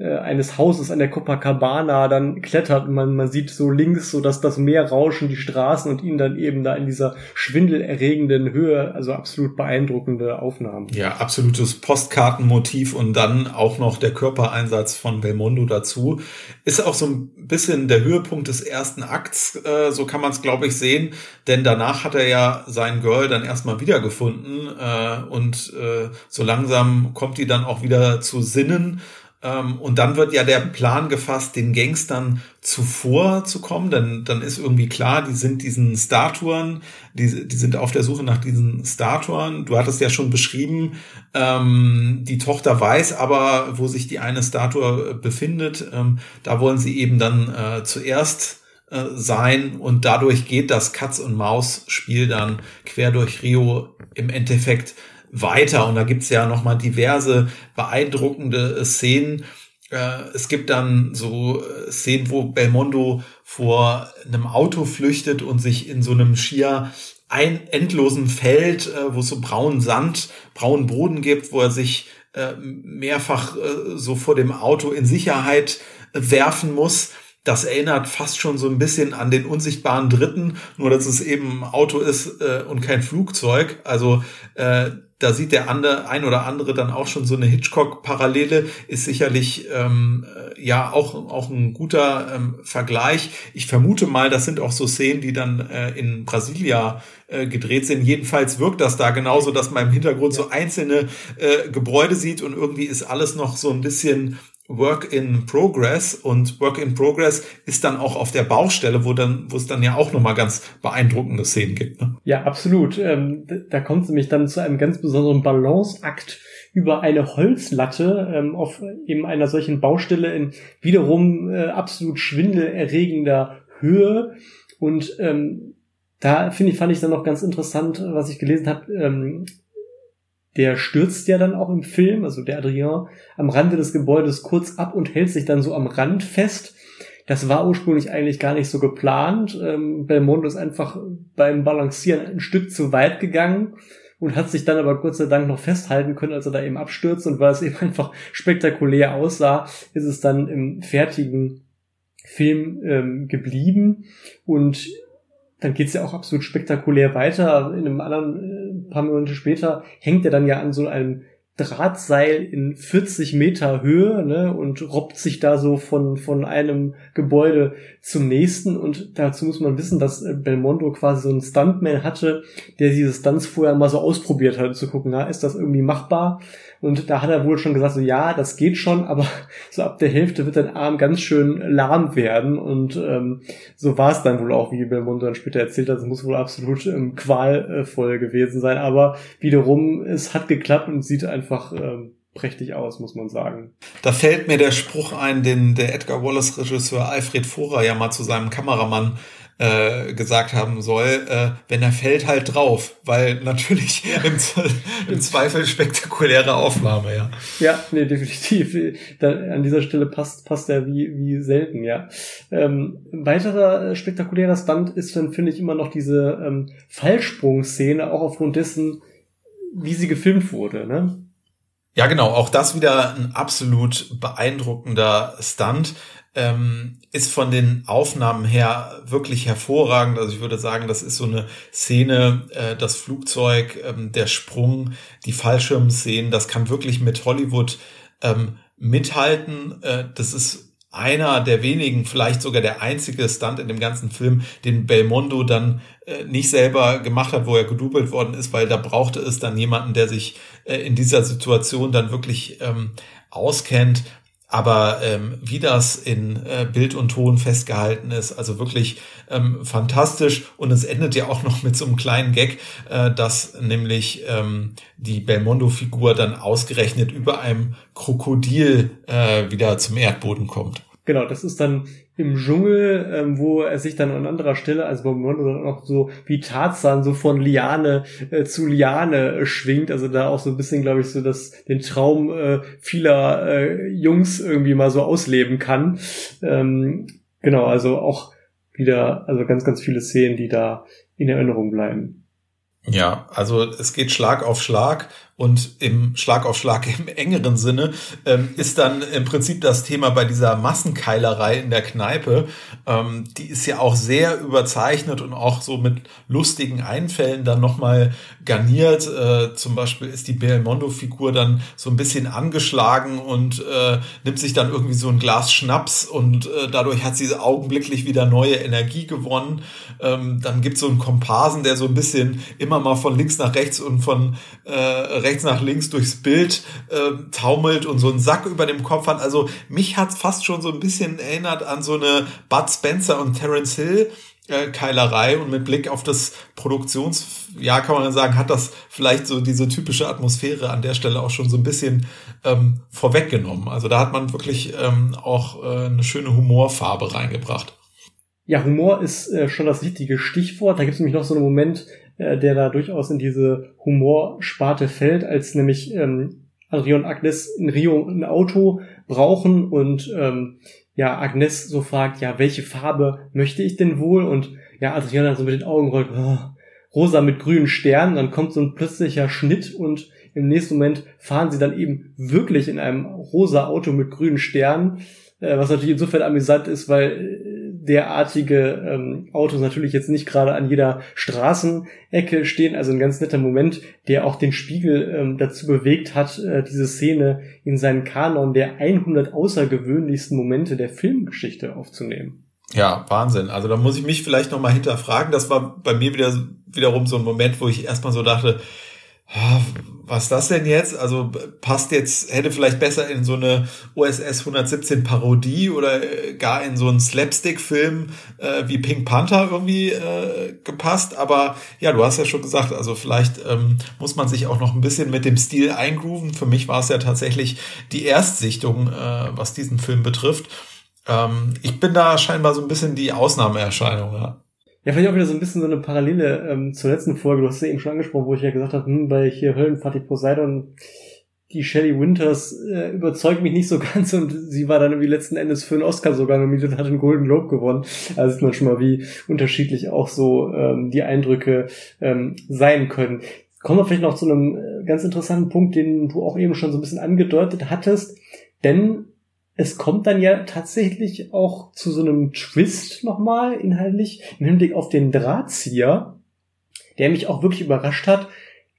äh, eines Hauses an der Copacabana dann klettert und man, man sieht so links so, dass das Meer rauschen, die Straßen und ihn dann eben da in dieser schwindelerregenden Höhe, also absolut beeindruckende Aufnahmen. Ja, absolutes Postkartenmotiv und dann auch noch der Körpereinsatz von Belmondo dazu. Ist auch so ein bisschen der Höhepunkt des ersten Akts, äh, so kann man es glaube ich sehen, denn danach hat er ja sein Girl dann erstmal wiedergefunden äh, und äh, so langsam kommt die dann auch wieder zu Sinnen und dann wird ja der Plan gefasst, den Gangstern zuvor zu kommen. Denn dann ist irgendwie klar, die sind diesen Statuen, die, die sind auf der Suche nach diesen Statuen. Du hattest ja schon beschrieben, ähm, die Tochter weiß aber, wo sich die eine Statue befindet. Ähm, da wollen sie eben dann äh, zuerst äh, sein und dadurch geht das Katz und Maus Spiel dann quer durch Rio im Endeffekt weiter. Und da gibt's ja nochmal diverse beeindruckende Szenen. Äh, es gibt dann so äh, Szenen, wo Belmondo vor einem Auto flüchtet und sich in so einem schier ein endlosen Feld, äh, wo es so braunen Sand, braunen Boden gibt, wo er sich mehrfach so vor dem Auto in Sicherheit werfen muss. Das erinnert fast schon so ein bisschen an den unsichtbaren Dritten, nur dass es eben ein Auto ist äh, und kein Flugzeug. Also äh, da sieht der andere, ein oder andere dann auch schon so eine Hitchcock-Parallele, ist sicherlich ähm, äh, ja auch, auch ein guter ähm, Vergleich. Ich vermute mal, das sind auch so Szenen, die dann äh, in Brasilia äh, gedreht sind. Jedenfalls wirkt das da genauso, dass man im Hintergrund so einzelne äh, Gebäude sieht und irgendwie ist alles noch so ein bisschen Work in Progress und Work in Progress ist dann auch auf der Baustelle, wo dann, wo es dann ja auch nochmal ganz beeindruckende Szenen gibt. Ne? Ja, absolut. Ähm, da kommt es nämlich dann zu einem ganz besonderen Balanceakt über eine Holzlatte ähm, auf eben einer solchen Baustelle in wiederum äh, absolut schwindelerregender Höhe und ähm, da finde ich, fand ich dann noch ganz interessant, was ich gelesen habe. Ähm, der stürzt ja dann auch im Film, also der Adrien, am Rande des Gebäudes kurz ab und hält sich dann so am Rand fest. Das war ursprünglich eigentlich gar nicht so geplant. Ähm, Belmondo ist einfach beim Balancieren ein Stück zu weit gegangen und hat sich dann aber Gott sei Dank noch festhalten können, als er da eben abstürzt. Und weil es [laughs] eben einfach spektakulär aussah, ist es dann im fertigen Film ähm, geblieben. Und dann geht's ja auch absolut spektakulär weiter. In einem anderen, äh, paar Monate später hängt er dann ja an so einem Drahtseil in 40 Meter Höhe ne, und robbt sich da so von, von einem Gebäude zum nächsten. Und dazu muss man wissen, dass äh, Belmondo quasi so einen Stuntman hatte, der diese Stunts vorher mal so ausprobiert hat, zu gucken, na, ist das irgendwie machbar? Und da hat er wohl schon gesagt, so ja, das geht schon, [laughs] aber so ab der Hälfte wird dein Arm ganz schön lahm werden. Und ähm, so war es dann wohl auch, wie Belmondo dann später erzählt hat. Es muss wohl absolut ähm, qualvoll gewesen sein. Aber wiederum, es hat geklappt und sieht einfach ähm, prächtig aus, muss man sagen. Da fällt mir der Spruch ein, den der Edgar Wallace-Regisseur Alfred Vorer ja mal zu seinem Kameramann äh, gesagt haben soll, äh, wenn er fällt halt drauf, weil natürlich ja. im, im, Zweifel spektakuläre Aufnahme, ja. Ja, nee, definitiv. Da, an dieser Stelle passt passt er wie wie selten, ja. Ähm, weiterer äh, spektakulärer Stunt ist dann finde ich immer noch diese ähm, Fallsprungszene, auch aufgrund dessen, wie sie gefilmt wurde, ne? Ja, genau. Auch das wieder ein absolut beeindruckender Stunt. Ähm, ist von den Aufnahmen her wirklich hervorragend. Also ich würde sagen, das ist so eine Szene, äh, das Flugzeug, ähm, der Sprung, die Fallschirmszenen, das kann wirklich mit Hollywood ähm, mithalten. Äh, das ist einer der wenigen, vielleicht sogar der einzige Stunt in dem ganzen Film, den Belmondo dann äh, nicht selber gemacht hat, wo er gedoubelt worden ist, weil da brauchte es dann jemanden, der sich äh, in dieser Situation dann wirklich ähm, auskennt. Aber ähm, wie das in äh, Bild und Ton festgehalten ist, also wirklich ähm, fantastisch. Und es endet ja auch noch mit so einem kleinen Gag, äh, dass nämlich ähm, die Belmondo-Figur dann ausgerechnet über einem Krokodil äh, wieder zum Erdboden kommt. Genau, das ist dann im Dschungel, ähm, wo er sich dann an anderer Stelle, also beim Mondo dann auch so wie Tarzan so von Liane äh, zu Liane äh, schwingt, also da auch so ein bisschen, glaube ich, so dass den Traum äh, vieler äh, Jungs irgendwie mal so ausleben kann. Ähm, genau, also auch wieder, also ganz, ganz viele Szenen, die da in Erinnerung bleiben. Ja, also es geht Schlag auf Schlag und im Schlag auf Schlag [laughs] im engeren Sinne ähm, ist dann im Prinzip das Thema bei dieser Massenkeilerei in der Kneipe. Ähm, die ist ja auch sehr überzeichnet und auch so mit lustigen Einfällen dann nochmal garniert. Äh, zum Beispiel ist die Belmondo-Figur dann so ein bisschen angeschlagen und äh, nimmt sich dann irgendwie so ein Glas Schnaps und äh, dadurch hat sie augenblicklich wieder neue Energie gewonnen. Ähm, dann gibt es so einen Komparsen, der so ein bisschen immer mal von links nach rechts und von äh, rechts rechts nach links durchs Bild äh, taumelt und so einen Sack über dem Kopf hat. Also mich hat's fast schon so ein bisschen erinnert an so eine Bud Spencer und Terence Hill äh, Keilerei und mit Blick auf das Produktionsjahr kann man sagen, hat das vielleicht so diese typische Atmosphäre an der Stelle auch schon so ein bisschen ähm, vorweggenommen. Also da hat man wirklich ähm, auch äh, eine schöne Humorfarbe reingebracht. Ja, Humor ist äh, schon das richtige Stichwort. Da gibt es nämlich noch so einen Moment, äh, der da durchaus in diese Humorsparte fällt, als nämlich ähm, Adrian und Agnes in Rio ein Auto brauchen und ähm, ja, Agnes so fragt, ja, welche Farbe möchte ich denn wohl? Und ja, Adrian dann so mit den Augen rollt, oh, rosa mit grünen Sternen, dann kommt so ein plötzlicher Schnitt und im nächsten Moment fahren sie dann eben wirklich in einem rosa Auto mit grünen Sternen, äh, was natürlich insofern amüsant ist, weil derartige ähm, Autos natürlich jetzt nicht gerade an jeder Straßenecke stehen. Also ein ganz netter Moment, der auch den Spiegel ähm, dazu bewegt hat, äh, diese Szene in seinen Kanon der 100 außergewöhnlichsten Momente der Filmgeschichte aufzunehmen. Ja, Wahnsinn. Also da muss ich mich vielleicht noch mal hinterfragen. Das war bei mir wieder wiederum so ein Moment, wo ich erstmal so dachte, was ist das denn jetzt? Also passt jetzt, hätte vielleicht besser in so eine OSS 117 Parodie oder äh, gar in so einen Slapstick-Film äh, wie Pink Panther irgendwie äh, gepasst. Aber ja, du hast ja schon gesagt, also vielleicht ähm, muss man sich auch noch ein bisschen mit dem Stil eingrooven. Für mich war es ja tatsächlich die Erstsichtung, äh, was diesen Film betrifft. Ähm, ich bin da scheinbar so ein bisschen die Ausnahmeerscheinung. Ja. Ja, vielleicht auch wieder so ein bisschen so eine Parallele ähm, zur letzten Folge. Du hast ja eben schon angesprochen, wo ich ja gesagt habe, hm, bei hier Höllenfatih Poseidon, die Shelley Winters äh, überzeugt mich nicht so [laughs] ganz und sie war dann irgendwie letzten Endes für einen Oscar sogar nominiert und hat einen Golden Globe gewonnen. Also sieht man schon mal, wie unterschiedlich auch so ähm, die Eindrücke ähm, sein können. Kommen wir vielleicht noch zu einem äh, ganz interessanten Punkt, den du auch eben schon so ein bisschen angedeutet hattest. Denn es kommt dann ja tatsächlich auch zu so einem Twist nochmal inhaltlich im Hinblick auf den Drahtzieher, der mich auch wirklich überrascht hat.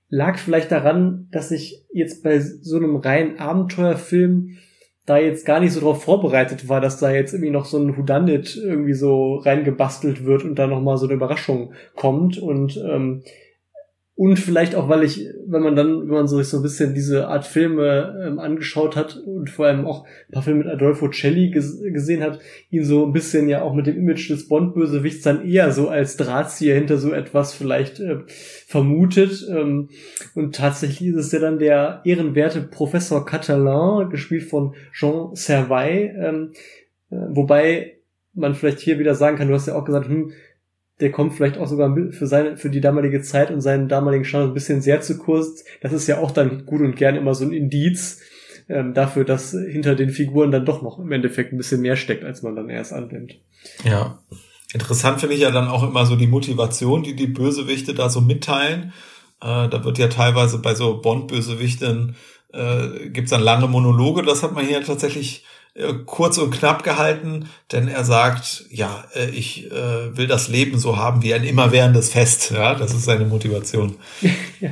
Lag vielleicht daran, dass ich jetzt bei so einem reinen Abenteuerfilm da jetzt gar nicht so drauf vorbereitet war, dass da jetzt irgendwie noch so ein Whodunit irgendwie so reingebastelt wird und da nochmal so eine Überraschung kommt und ähm, und vielleicht auch, weil ich, wenn man dann, wenn man so, so ein bisschen diese Art Filme ähm, angeschaut hat und vor allem auch ein paar Filme mit Adolfo Celli ges gesehen hat, ihn so ein bisschen ja auch mit dem Image des Bond-Bösewichts dann eher so als Drahtzieher hinter so etwas vielleicht äh, vermutet. Ähm, und tatsächlich ist es ja dann der ehrenwerte Professor Catalan, gespielt von Jean Servais, ähm, äh, wobei man vielleicht hier wieder sagen kann, du hast ja auch gesagt, hm, der kommt vielleicht auch sogar für seine, für die damalige Zeit und seinen damaligen Stand ein bisschen sehr zu kurz. Das ist ja auch dann gut und gern immer so ein Indiz ähm, dafür, dass hinter den Figuren dann doch noch im Endeffekt ein bisschen mehr steckt, als man dann erst annimmt. Ja. Interessant finde ich ja dann auch immer so die Motivation, die die Bösewichte da so mitteilen. Äh, da wird ja teilweise bei so Bond-Bösewichten äh, gibt dann lange Monologe. Das hat man hier tatsächlich äh, kurz und knapp gehalten, denn er sagt, ja, äh, ich äh, will das Leben so haben wie ein immerwährendes Fest. Ja, das ist seine Motivation. [laughs] ja.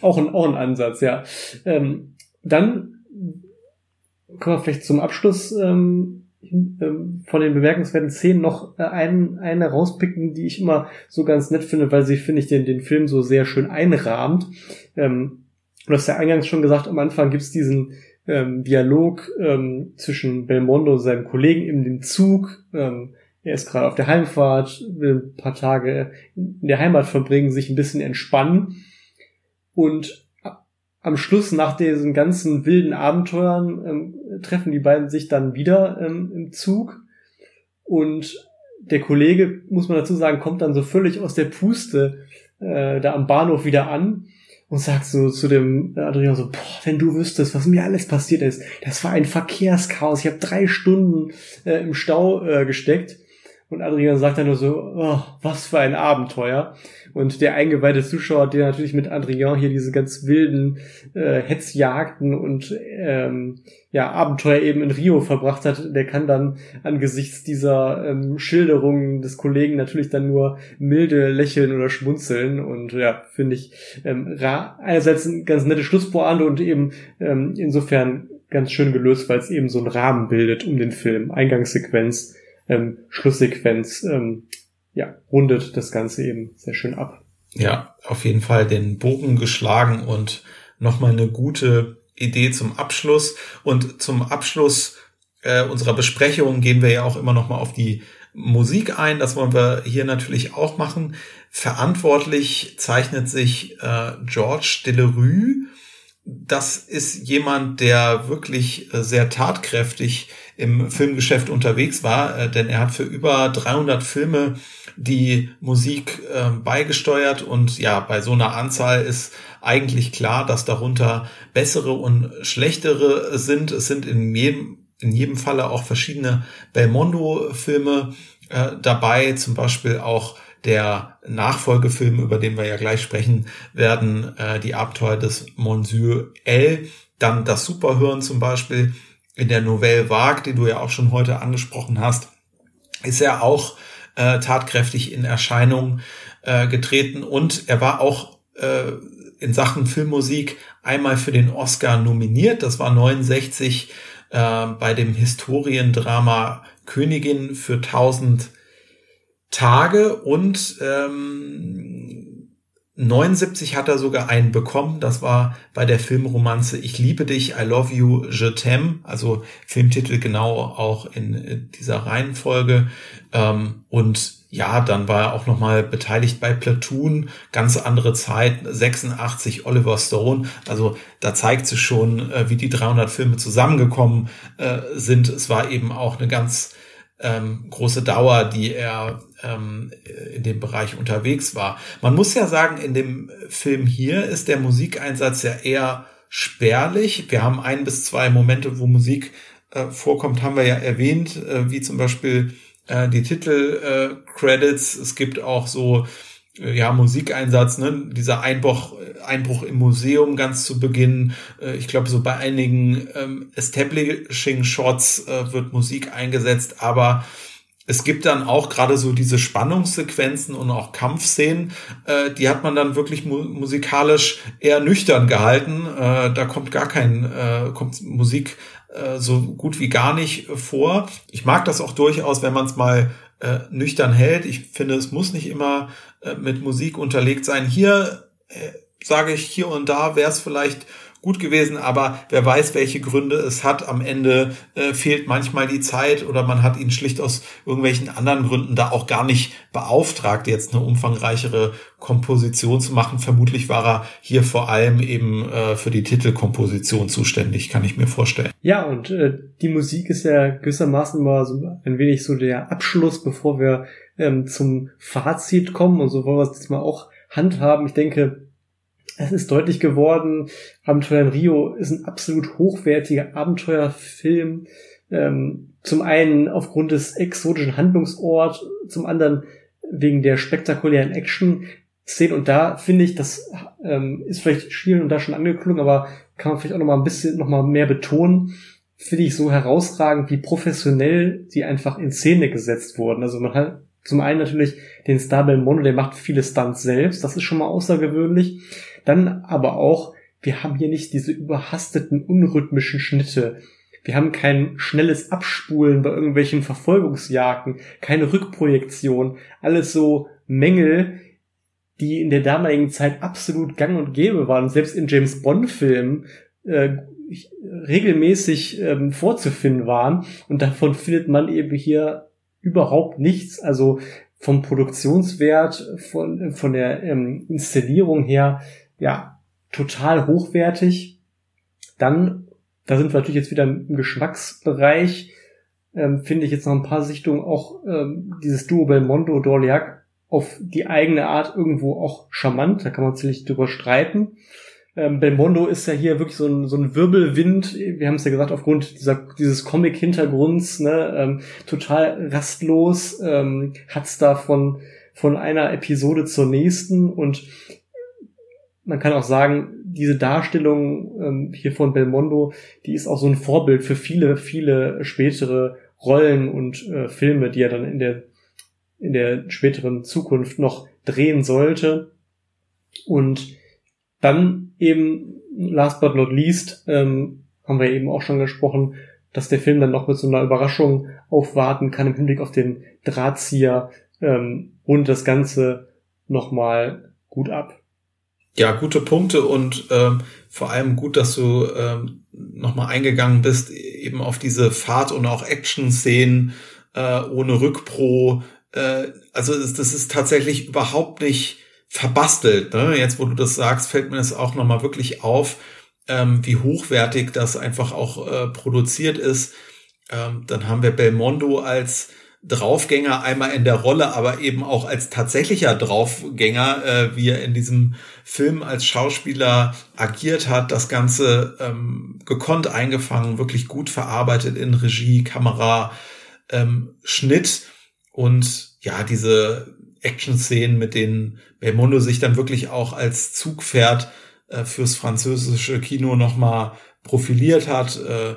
Auch ein, auch ein Ansatz, ja. Ähm, dann kommen wir vielleicht zum Abschluss ähm, ähm, von den bemerkenswerten Szenen noch äh, einen, eine rauspicken, die ich immer so ganz nett finde, weil sie, finde ich, den, den Film so sehr schön einrahmt. Ähm, du hast ja eingangs schon gesagt, am Anfang gibt's diesen ähm, Dialog ähm, zwischen Belmondo und seinem Kollegen in dem Zug. Ähm, er ist gerade auf der Heimfahrt, will ein paar Tage in der Heimat verbringen, sich ein bisschen entspannen. Und am Schluss, nach diesen ganzen wilden Abenteuern, ähm, treffen die beiden sich dann wieder ähm, im Zug. Und der Kollege, muss man dazu sagen, kommt dann so völlig aus der Puste äh, da am Bahnhof wieder an und sagt so zu dem Adrian so, boah, wenn du wüsstest, was mir alles passiert ist, das war ein Verkehrschaos, ich habe drei Stunden äh, im Stau äh, gesteckt. Und Adrian sagt dann nur so, oh, was für ein Abenteuer. Und der eingeweihte Zuschauer, der natürlich mit Adrian hier diese ganz wilden äh, Hetzjagden und ähm, ja, Abenteuer eben in Rio verbracht hat, der kann dann angesichts dieser ähm, Schilderungen des Kollegen natürlich dann nur milde lächeln oder schmunzeln. Und ja, finde ich ähm, einerseits ein ganz nette Schlusspointe und eben ähm, insofern ganz schön gelöst, weil es eben so einen Rahmen bildet um den Film. Eingangssequenz ähm, Schlusssequenz ähm, ja, rundet das Ganze eben sehr schön ab. Ja, auf jeden Fall den Bogen geschlagen und nochmal eine gute Idee zum Abschluss. Und zum Abschluss äh, unserer Besprechung gehen wir ja auch immer nochmal auf die Musik ein. Das wollen wir hier natürlich auch machen. Verantwortlich zeichnet sich äh, George Delerue. Das ist jemand, der wirklich äh, sehr tatkräftig im Filmgeschäft unterwegs war, äh, denn er hat für über 300 Filme die Musik äh, beigesteuert. Und ja, bei so einer Anzahl ist eigentlich klar, dass darunter bessere und schlechtere sind. Es sind in jedem, in jedem Falle auch verschiedene Belmondo-Filme äh, dabei, zum Beispiel auch der Nachfolgefilm, über den wir ja gleich sprechen werden, äh, die Abenteuer des Monsieur L, dann das Superhören zum Beispiel, in der Nouvelle Vague, die du ja auch schon heute angesprochen hast, ist er auch äh, tatkräftig in Erscheinung äh, getreten und er war auch äh, in Sachen Filmmusik einmal für den Oscar nominiert. Das war 69 äh, bei dem Historiendrama Königin für 1000 Tage und ähm, 79 hat er sogar einen bekommen. Das war bei der Filmromanze Ich liebe dich, I love you, je t'aime. Also Filmtitel genau auch in dieser Reihenfolge. Ähm, und ja, dann war er auch nochmal beteiligt bei Platoon, ganz andere Zeit, 86 Oliver Stone. Also da zeigt sich schon, äh, wie die 300 Filme zusammengekommen äh, sind. Es war eben auch eine ganz ähm, große Dauer, die er ähm, in dem Bereich unterwegs war. Man muss ja sagen, in dem Film hier ist der Musikeinsatz ja eher spärlich. Wir haben ein bis zwei Momente, wo Musik äh, vorkommt, haben wir ja erwähnt, äh, wie zum Beispiel äh, die Titel-Credits. es gibt auch so äh, ja, Musikeinsatz, ne? dieser Einbruch, Einbruch im Museum ganz zu Beginn. Äh, ich glaube, so bei einigen ähm, Establishing-Shots äh, wird Musik eingesetzt, aber es gibt dann auch gerade so diese Spannungssequenzen und auch Kampfszenen, äh, die hat man dann wirklich mu musikalisch eher nüchtern gehalten. Äh, da kommt gar kein, äh, kommt Musik äh, so gut wie gar nicht vor. Ich mag das auch durchaus, wenn man es mal äh, nüchtern hält. Ich finde, es muss nicht immer äh, mit Musik unterlegt sein. Hier äh, sage ich, hier und da wäre es vielleicht gut gewesen, aber wer weiß, welche Gründe es hat. Am Ende äh, fehlt manchmal die Zeit oder man hat ihn schlicht aus irgendwelchen anderen Gründen da auch gar nicht beauftragt, jetzt eine umfangreichere Komposition zu machen. Vermutlich war er hier vor allem eben äh, für die Titelkomposition zuständig, kann ich mir vorstellen. Ja, und äh, die Musik ist ja gewissermaßen mal so ein wenig so der Abschluss, bevor wir ähm, zum Fazit kommen. Und so wollen wir es diesmal auch handhaben. Ich denke, es ist deutlich geworden, Abenteuer in Rio ist ein absolut hochwertiger Abenteuerfilm. Ähm, zum einen aufgrund des exotischen Handlungsorts, zum anderen wegen der spektakulären Action-Szenen. Und da finde ich, das ähm, ist vielleicht Schielen und da schon angeklungen, aber kann man vielleicht auch noch mal ein bisschen noch mal mehr betonen. Finde ich so herausragend, wie professionell sie einfach in Szene gesetzt wurden. Also man hat zum einen natürlich den Star Belmondo, der macht viele Stunts selbst, das ist schon mal außergewöhnlich. Dann aber auch, wir haben hier nicht diese überhasteten, unrhythmischen Schnitte. Wir haben kein schnelles Abspulen bei irgendwelchen Verfolgungsjagden, keine Rückprojektion, alles so Mängel, die in der damaligen Zeit absolut gang und gäbe waren. Selbst in James Bond-Filmen äh, regelmäßig ähm, vorzufinden waren. Und davon findet man eben hier überhaupt nichts. Also vom Produktionswert, von, von der ähm, Installierung her, ja, total hochwertig. Dann, da sind wir natürlich jetzt wieder im Geschmacksbereich, ähm, finde ich jetzt noch ein paar Sichtungen auch ähm, dieses Duo Belmondo Dorliac auf die eigene Art irgendwo auch charmant. Da kann man ziemlich drüber streiten. Ähm, Belmondo ist ja hier wirklich so ein, so ein Wirbelwind, wir haben es ja gesagt, aufgrund dieser, dieses Comic-Hintergrunds, ne, ähm, total rastlos, ähm, hat's da von, von einer Episode zur nächsten und man kann auch sagen, diese Darstellung ähm, hier von Belmondo, die ist auch so ein Vorbild für viele, viele spätere Rollen und äh, Filme, die er dann in der, in der späteren Zukunft noch drehen sollte. Und dann eben, last but not least, ähm, haben wir eben auch schon gesprochen, dass der Film dann noch mit so einer Überraschung aufwarten kann im Hinblick auf den Drahtzieher ähm, und das Ganze nochmal gut ab. Ja, gute Punkte und ähm, vor allem gut, dass du ähm, nochmal eingegangen bist, eben auf diese Fahrt- und auch Action-Szenen äh, ohne Rückpro. Äh, also das ist tatsächlich überhaupt nicht verbastelt. Ne? Jetzt, wo du das sagst, fällt mir das auch nochmal wirklich auf, ähm, wie hochwertig das einfach auch äh, produziert ist. Ähm, dann haben wir Belmondo als Draufgänger einmal in der Rolle, aber eben auch als tatsächlicher Draufgänger, äh, wie er in diesem Film als Schauspieler agiert hat, das Ganze ähm, gekonnt eingefangen, wirklich gut verarbeitet in Regie, Kamera, ähm, Schnitt und ja, diese Action-Szenen, mit denen Belmondo sich dann wirklich auch als Zugpferd äh, fürs französische Kino nochmal profiliert hat. Äh,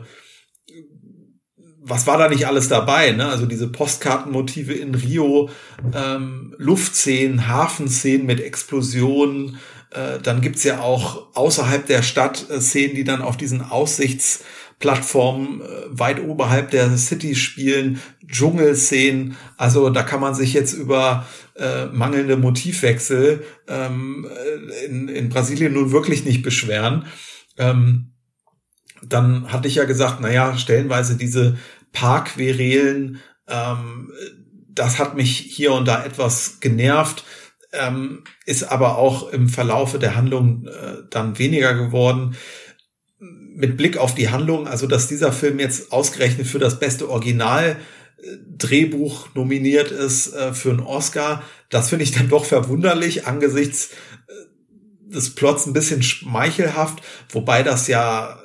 was war da nicht alles dabei? Ne? Also diese Postkartenmotive in Rio, ähm, Luftszenen, Hafenszenen mit Explosionen. Äh, dann gibt's ja auch außerhalb der Stadt äh, Szenen, die dann auf diesen Aussichts Plattformen äh, weit oberhalb der City spielen, Dschungelszenen. Also da kann man sich jetzt über äh, mangelnde Motivwechsel ähm, äh, in, in Brasilien nun wirklich nicht beschweren. Ähm, dann hatte ich ja gesagt, naja, stellenweise diese Parkquerelen, ähm, das hat mich hier und da etwas genervt, ähm, ist aber auch im Verlaufe der Handlung äh, dann weniger geworden. Mit Blick auf die Handlung, also dass dieser Film jetzt ausgerechnet für das beste Original äh, Drehbuch nominiert ist äh, für einen Oscar, das finde ich dann doch verwunderlich angesichts äh, des Plots ein bisschen schmeichelhaft, wobei das ja,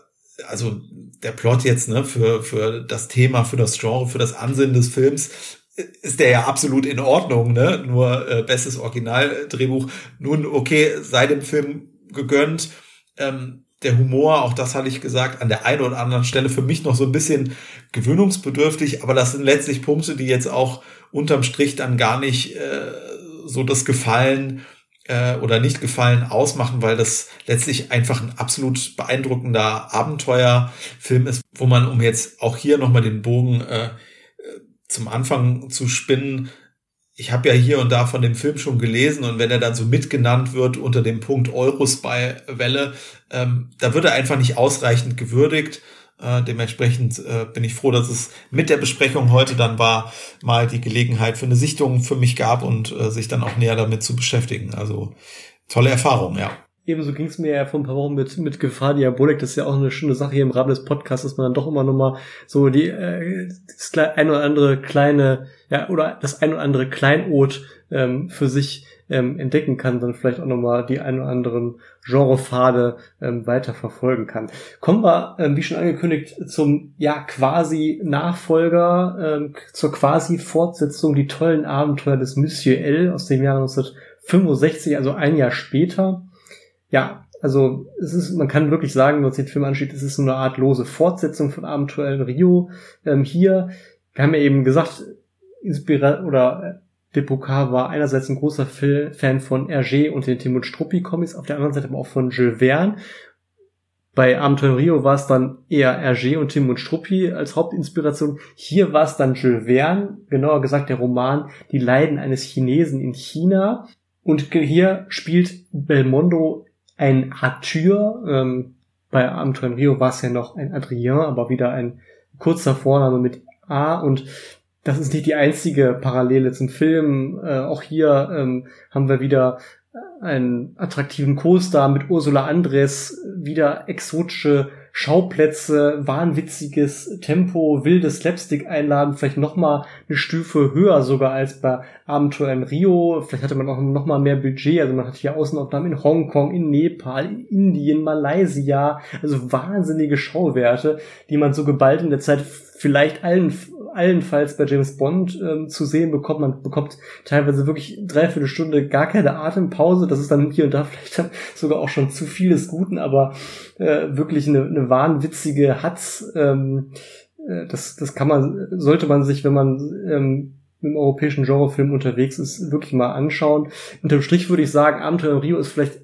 also der Plot jetzt ne, für, für das Thema, für das Genre, für das Ansinnen des Films ist der ja absolut in Ordnung, ne? Nur äh, bestes Originaldrehbuch. Nun, okay, sei dem Film gegönnt. Ähm, der Humor, auch das hatte ich gesagt, an der einen oder anderen Stelle für mich noch so ein bisschen gewöhnungsbedürftig, aber das sind letztlich Punkte, die jetzt auch unterm Strich dann gar nicht äh, so das Gefallen äh, oder nicht Gefallen ausmachen, weil das letztlich einfach ein absolut beeindruckender Abenteuerfilm ist, wo man, um jetzt auch hier nochmal den Bogen äh, zum Anfang zu spinnen, ich habe ja hier und da von dem Film schon gelesen und wenn er dann so mitgenannt wird unter dem Punkt Eurospy-Welle, ähm, da wird er einfach nicht ausreichend gewürdigt. Äh, dementsprechend äh, bin ich froh, dass es mit der Besprechung heute dann war, mal die Gelegenheit für eine Sichtung für mich gab und äh, sich dann auch näher damit zu beschäftigen. Also tolle Erfahrung, ja. Ebenso ging es mir ja vor ein paar Wochen mit, mit Gefahr Diabolik. Das ist ja auch eine schöne Sache hier im Rahmen des Podcasts, dass man dann doch immer noch mal so die äh, das ein oder andere kleine, ja, oder das ein oder andere Kleinod ähm, für sich ähm, entdecken kann, dann vielleicht auch noch mal die ein oder anderen Genrepfade ähm, weiter verfolgen kann. Kommen wir, ähm, wie schon angekündigt, zum ja quasi Nachfolger, ähm, zur quasi Fortsetzung, die tollen Abenteuer des Monsieur L aus dem Jahr 1965, also ein Jahr später ja, also es ist, man kann wirklich sagen, was den Film anschaut, es ist so eine Art lose Fortsetzung von Abenteuer in Rio. Ähm, hier, wir haben ja eben gesagt, inspiriert oder äh, Depocard war einerseits ein großer Fan von Hergé und den Tim und Struppi Comics, auf der anderen Seite aber auch von Jules Verne. Bei Abenteuer Rio war es dann eher Hergé und Tim und Struppi als Hauptinspiration. Hier war es dann Jules Verne, genauer gesagt der Roman Die Leiden eines Chinesen in China. Und hier spielt Belmondo ein Arthur, ähm, bei Abenteuer Rio war es ja noch ein Adrien, aber wieder ein kurzer Vorname mit A und das ist nicht die einzige Parallele zum Film. Äh, auch hier ähm, haben wir wieder einen attraktiven Co-Star mit Ursula Andres, wieder exotische Schauplätze, wahnwitziges Tempo, wildes Slapstick einladen, vielleicht noch mal eine Stufe höher sogar als bei Abenteuer in Rio. Vielleicht hatte man auch noch mal mehr Budget. Also man hat hier Außenaufnahmen in Hongkong, in Nepal, in Indien, Malaysia. Also wahnsinnige Schauwerte, die man so geballt in der Zeit vielleicht allen allenfalls bei James Bond ähm, zu sehen bekommt. Man bekommt teilweise wirklich dreiviertel Stunde gar keine Atempause. Das ist dann hier und da [laughs] vielleicht sogar auch schon zu viel des Guten, aber äh, wirklich eine, eine wahnwitzige Hatz. Ähm, äh, das, das kann man, sollte man sich, wenn man ähm, im europäischen Genrefilm unterwegs ist, wirklich mal anschauen. Unterm Strich würde ich sagen, Abenteuer in Rio ist vielleicht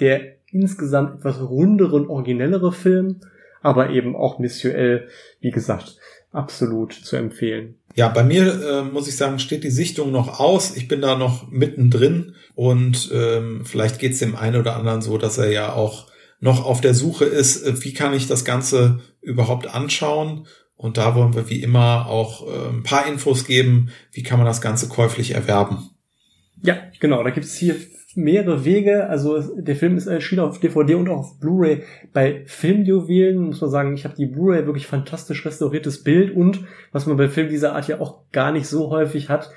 der insgesamt etwas rundere und originellere Film, aber eben auch missuell, wie gesagt, absolut zu empfehlen. Ja, bei mir äh, muss ich sagen, steht die Sichtung noch aus. Ich bin da noch mittendrin und ähm, vielleicht geht es dem einen oder anderen so, dass er ja auch noch auf der Suche ist, äh, wie kann ich das Ganze überhaupt anschauen. Und da wollen wir wie immer auch äh, ein paar Infos geben, wie kann man das Ganze käuflich erwerben. Ja, genau. Da gibt's hier mehrere Wege. Also der Film ist erschienen auf DVD und auch auf Blu-ray. Bei Filmjuwelen muss man sagen, ich habe die Blu-ray wirklich fantastisch restauriertes Bild und was man bei Filmen dieser Art ja auch gar nicht so häufig hat,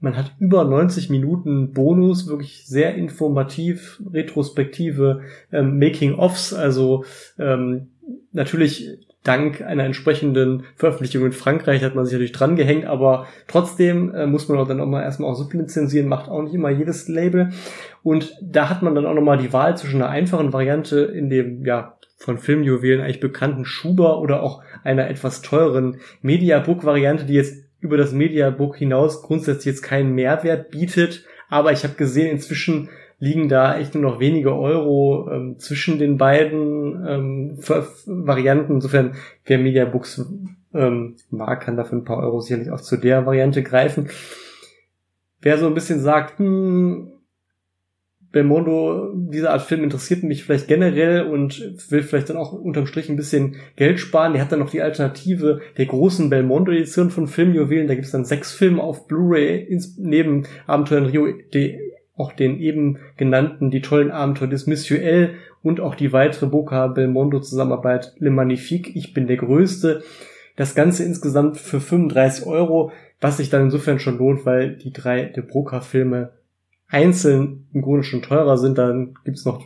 man hat über 90 Minuten Bonus, wirklich sehr informativ, retrospektive ähm, Making-ofs, also ähm, natürlich dank einer entsprechenden Veröffentlichung in Frankreich hat man sich natürlich dran gehängt, aber trotzdem äh, muss man auch dann auch mal erstmal auch sublizenzieren, macht auch nicht immer jedes Label. Und da hat man dann auch nochmal die Wahl zwischen einer einfachen Variante in dem, ja, von Filmjuwelen eigentlich bekannten Schuber oder auch einer etwas teureren Mediabook-Variante, die jetzt über das Mediabook hinaus grundsätzlich jetzt keinen Mehrwert bietet. Aber ich habe gesehen, inzwischen liegen da echt nur noch wenige Euro ähm, zwischen den beiden ähm, Varianten. Insofern, wer Mediabooks ähm, mag, kann dafür ein paar Euro sicherlich auch zu der Variante greifen. Wer so ein bisschen sagt, hm, Belmondo, diese Art Film interessiert mich vielleicht generell und will vielleicht dann auch unterm Strich ein bisschen Geld sparen. Der hat dann noch die Alternative der großen Belmondo-Edition von Filmjuwelen. Da gibt es dann sechs Filme auf Blu-ray neben Abenteuer in Rio, die auch den eben genannten Die tollen Abenteuer des Monsieur L und auch die weitere Boca Belmondo Zusammenarbeit Le Magnifique, Ich bin der Größte. Das Ganze insgesamt für 35 Euro, was sich dann insofern schon lohnt, weil die drei De Broca Filme einzeln im Grunde schon teurer sind. Dann gibt's noch,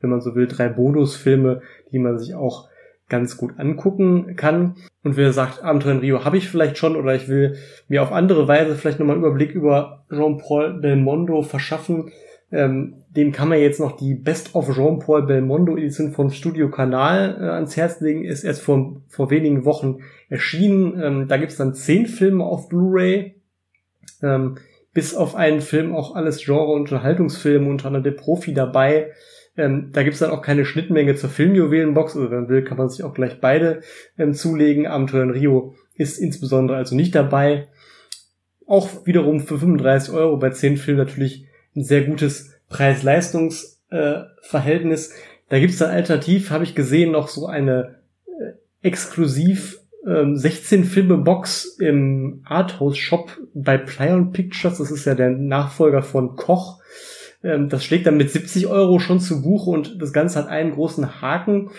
wenn man so will, drei Bonusfilme, die man sich auch ganz gut angucken kann. Und wer sagt, Abenteuer in Rio habe ich vielleicht schon oder ich will mir auf andere Weise vielleicht nochmal einen Überblick über Jean-Paul Belmondo verschaffen, ähm, dem kann man jetzt noch die Best of Jean-Paul Belmondo Edition vom Studio Kanal äh, ans Herz legen, ist erst vor, vor wenigen Wochen erschienen. Ähm, da gibt's dann zehn Filme auf Blu-ray. Ähm, bis auf einen Film auch alles Genre- und Unterhaltungsfilme, unter anderem der Profi dabei. Ähm, da gibt's dann auch keine Schnittmenge zur Filmjuwelenbox. Also wenn man will, kann man sich auch gleich beide ähm, zulegen. Abenteuer in Rio ist insbesondere also nicht dabei. auch wiederum für 35 Euro bei 10 Filmen natürlich ein sehr gutes Preis-Leistungs-Verhältnis. Äh, da gibt's dann alternativ, habe ich gesehen, noch so eine äh, exklusiv ähm, 16 Filme Box im Arthouse Shop bei Plyon Pictures. Das ist ja der Nachfolger von Koch. Ähm, das schlägt dann mit 70 Euro schon zu Buche und das Ganze hat einen großen Haken.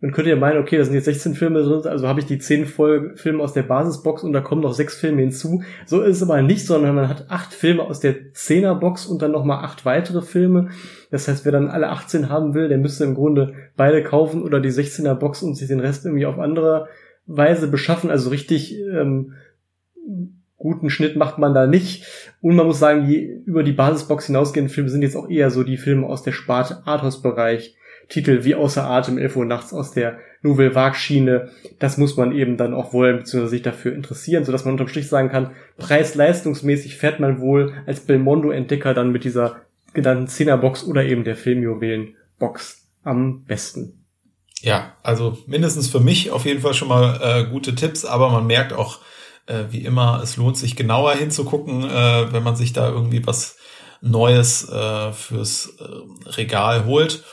Man könnte ja meinen, okay, da sind jetzt 16 Filme drin, also habe ich die 10 Folge Filme aus der Basisbox und da kommen noch 6 Filme hinzu. So ist es aber nicht, sondern man hat 8 Filme aus der 10er Box und dann nochmal 8 weitere Filme. Das heißt, wer dann alle 18 haben will, der müsste im Grunde beide kaufen oder die 16er Box und sich den Rest irgendwie auf andere Weise beschaffen. Also richtig ähm, guten Schnitt macht man da nicht. Und man muss sagen, die über die Basisbox hinausgehenden Filme sind jetzt auch eher so die Filme aus der Sparte Arthouse-Bereich Titel wie Außer Atem, 11 Uhr nachts aus der Nouvelle Vague Schiene, das muss man eben dann auch wollen, beziehungsweise sich dafür interessieren, sodass man unterm Strich sagen kann, preis-leistungsmäßig fährt man wohl als Belmondo-Entdecker dann mit dieser genannten 10er Box oder eben der Filmjuwelen-Box am besten. Ja, also mindestens für mich auf jeden Fall schon mal äh, gute Tipps, aber man merkt auch, äh, wie immer, es lohnt sich genauer hinzugucken, äh, wenn man sich da irgendwie was Neues äh, fürs äh, Regal holt.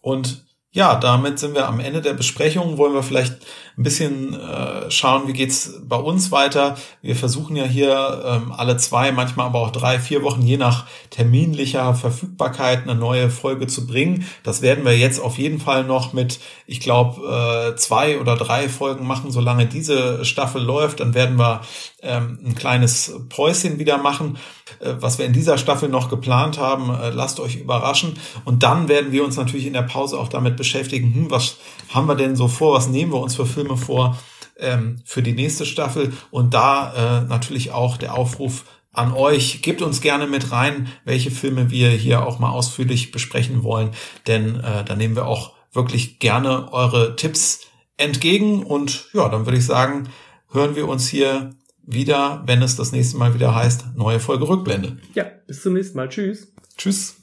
Und ja, damit sind wir am Ende der Besprechung. Wollen wir vielleicht ein bisschen äh, schauen, wie geht's bei uns weiter. Wir versuchen ja hier ähm, alle zwei, manchmal aber auch drei, vier Wochen, je nach terminlicher Verfügbarkeit, eine neue Folge zu bringen. Das werden wir jetzt auf jeden Fall noch mit, ich glaube, äh, zwei oder drei Folgen machen, solange diese Staffel läuft. Dann werden wir ähm, ein kleines Päuschen wieder machen. Äh, was wir in dieser Staffel noch geplant haben, lasst euch überraschen. Und dann werden wir uns natürlich in der Pause auch damit beschäftigen, hm, was haben wir denn so vor, was nehmen wir uns für Filme vor ähm, für die nächste Staffel und da äh, natürlich auch der Aufruf an euch, gebt uns gerne mit rein, welche Filme wir hier auch mal ausführlich besprechen wollen, denn äh, da nehmen wir auch wirklich gerne eure Tipps entgegen und ja, dann würde ich sagen, hören wir uns hier wieder, wenn es das nächste Mal wieder heißt, neue Folge Rückblende. Ja, bis zum nächsten Mal. Tschüss. Tschüss.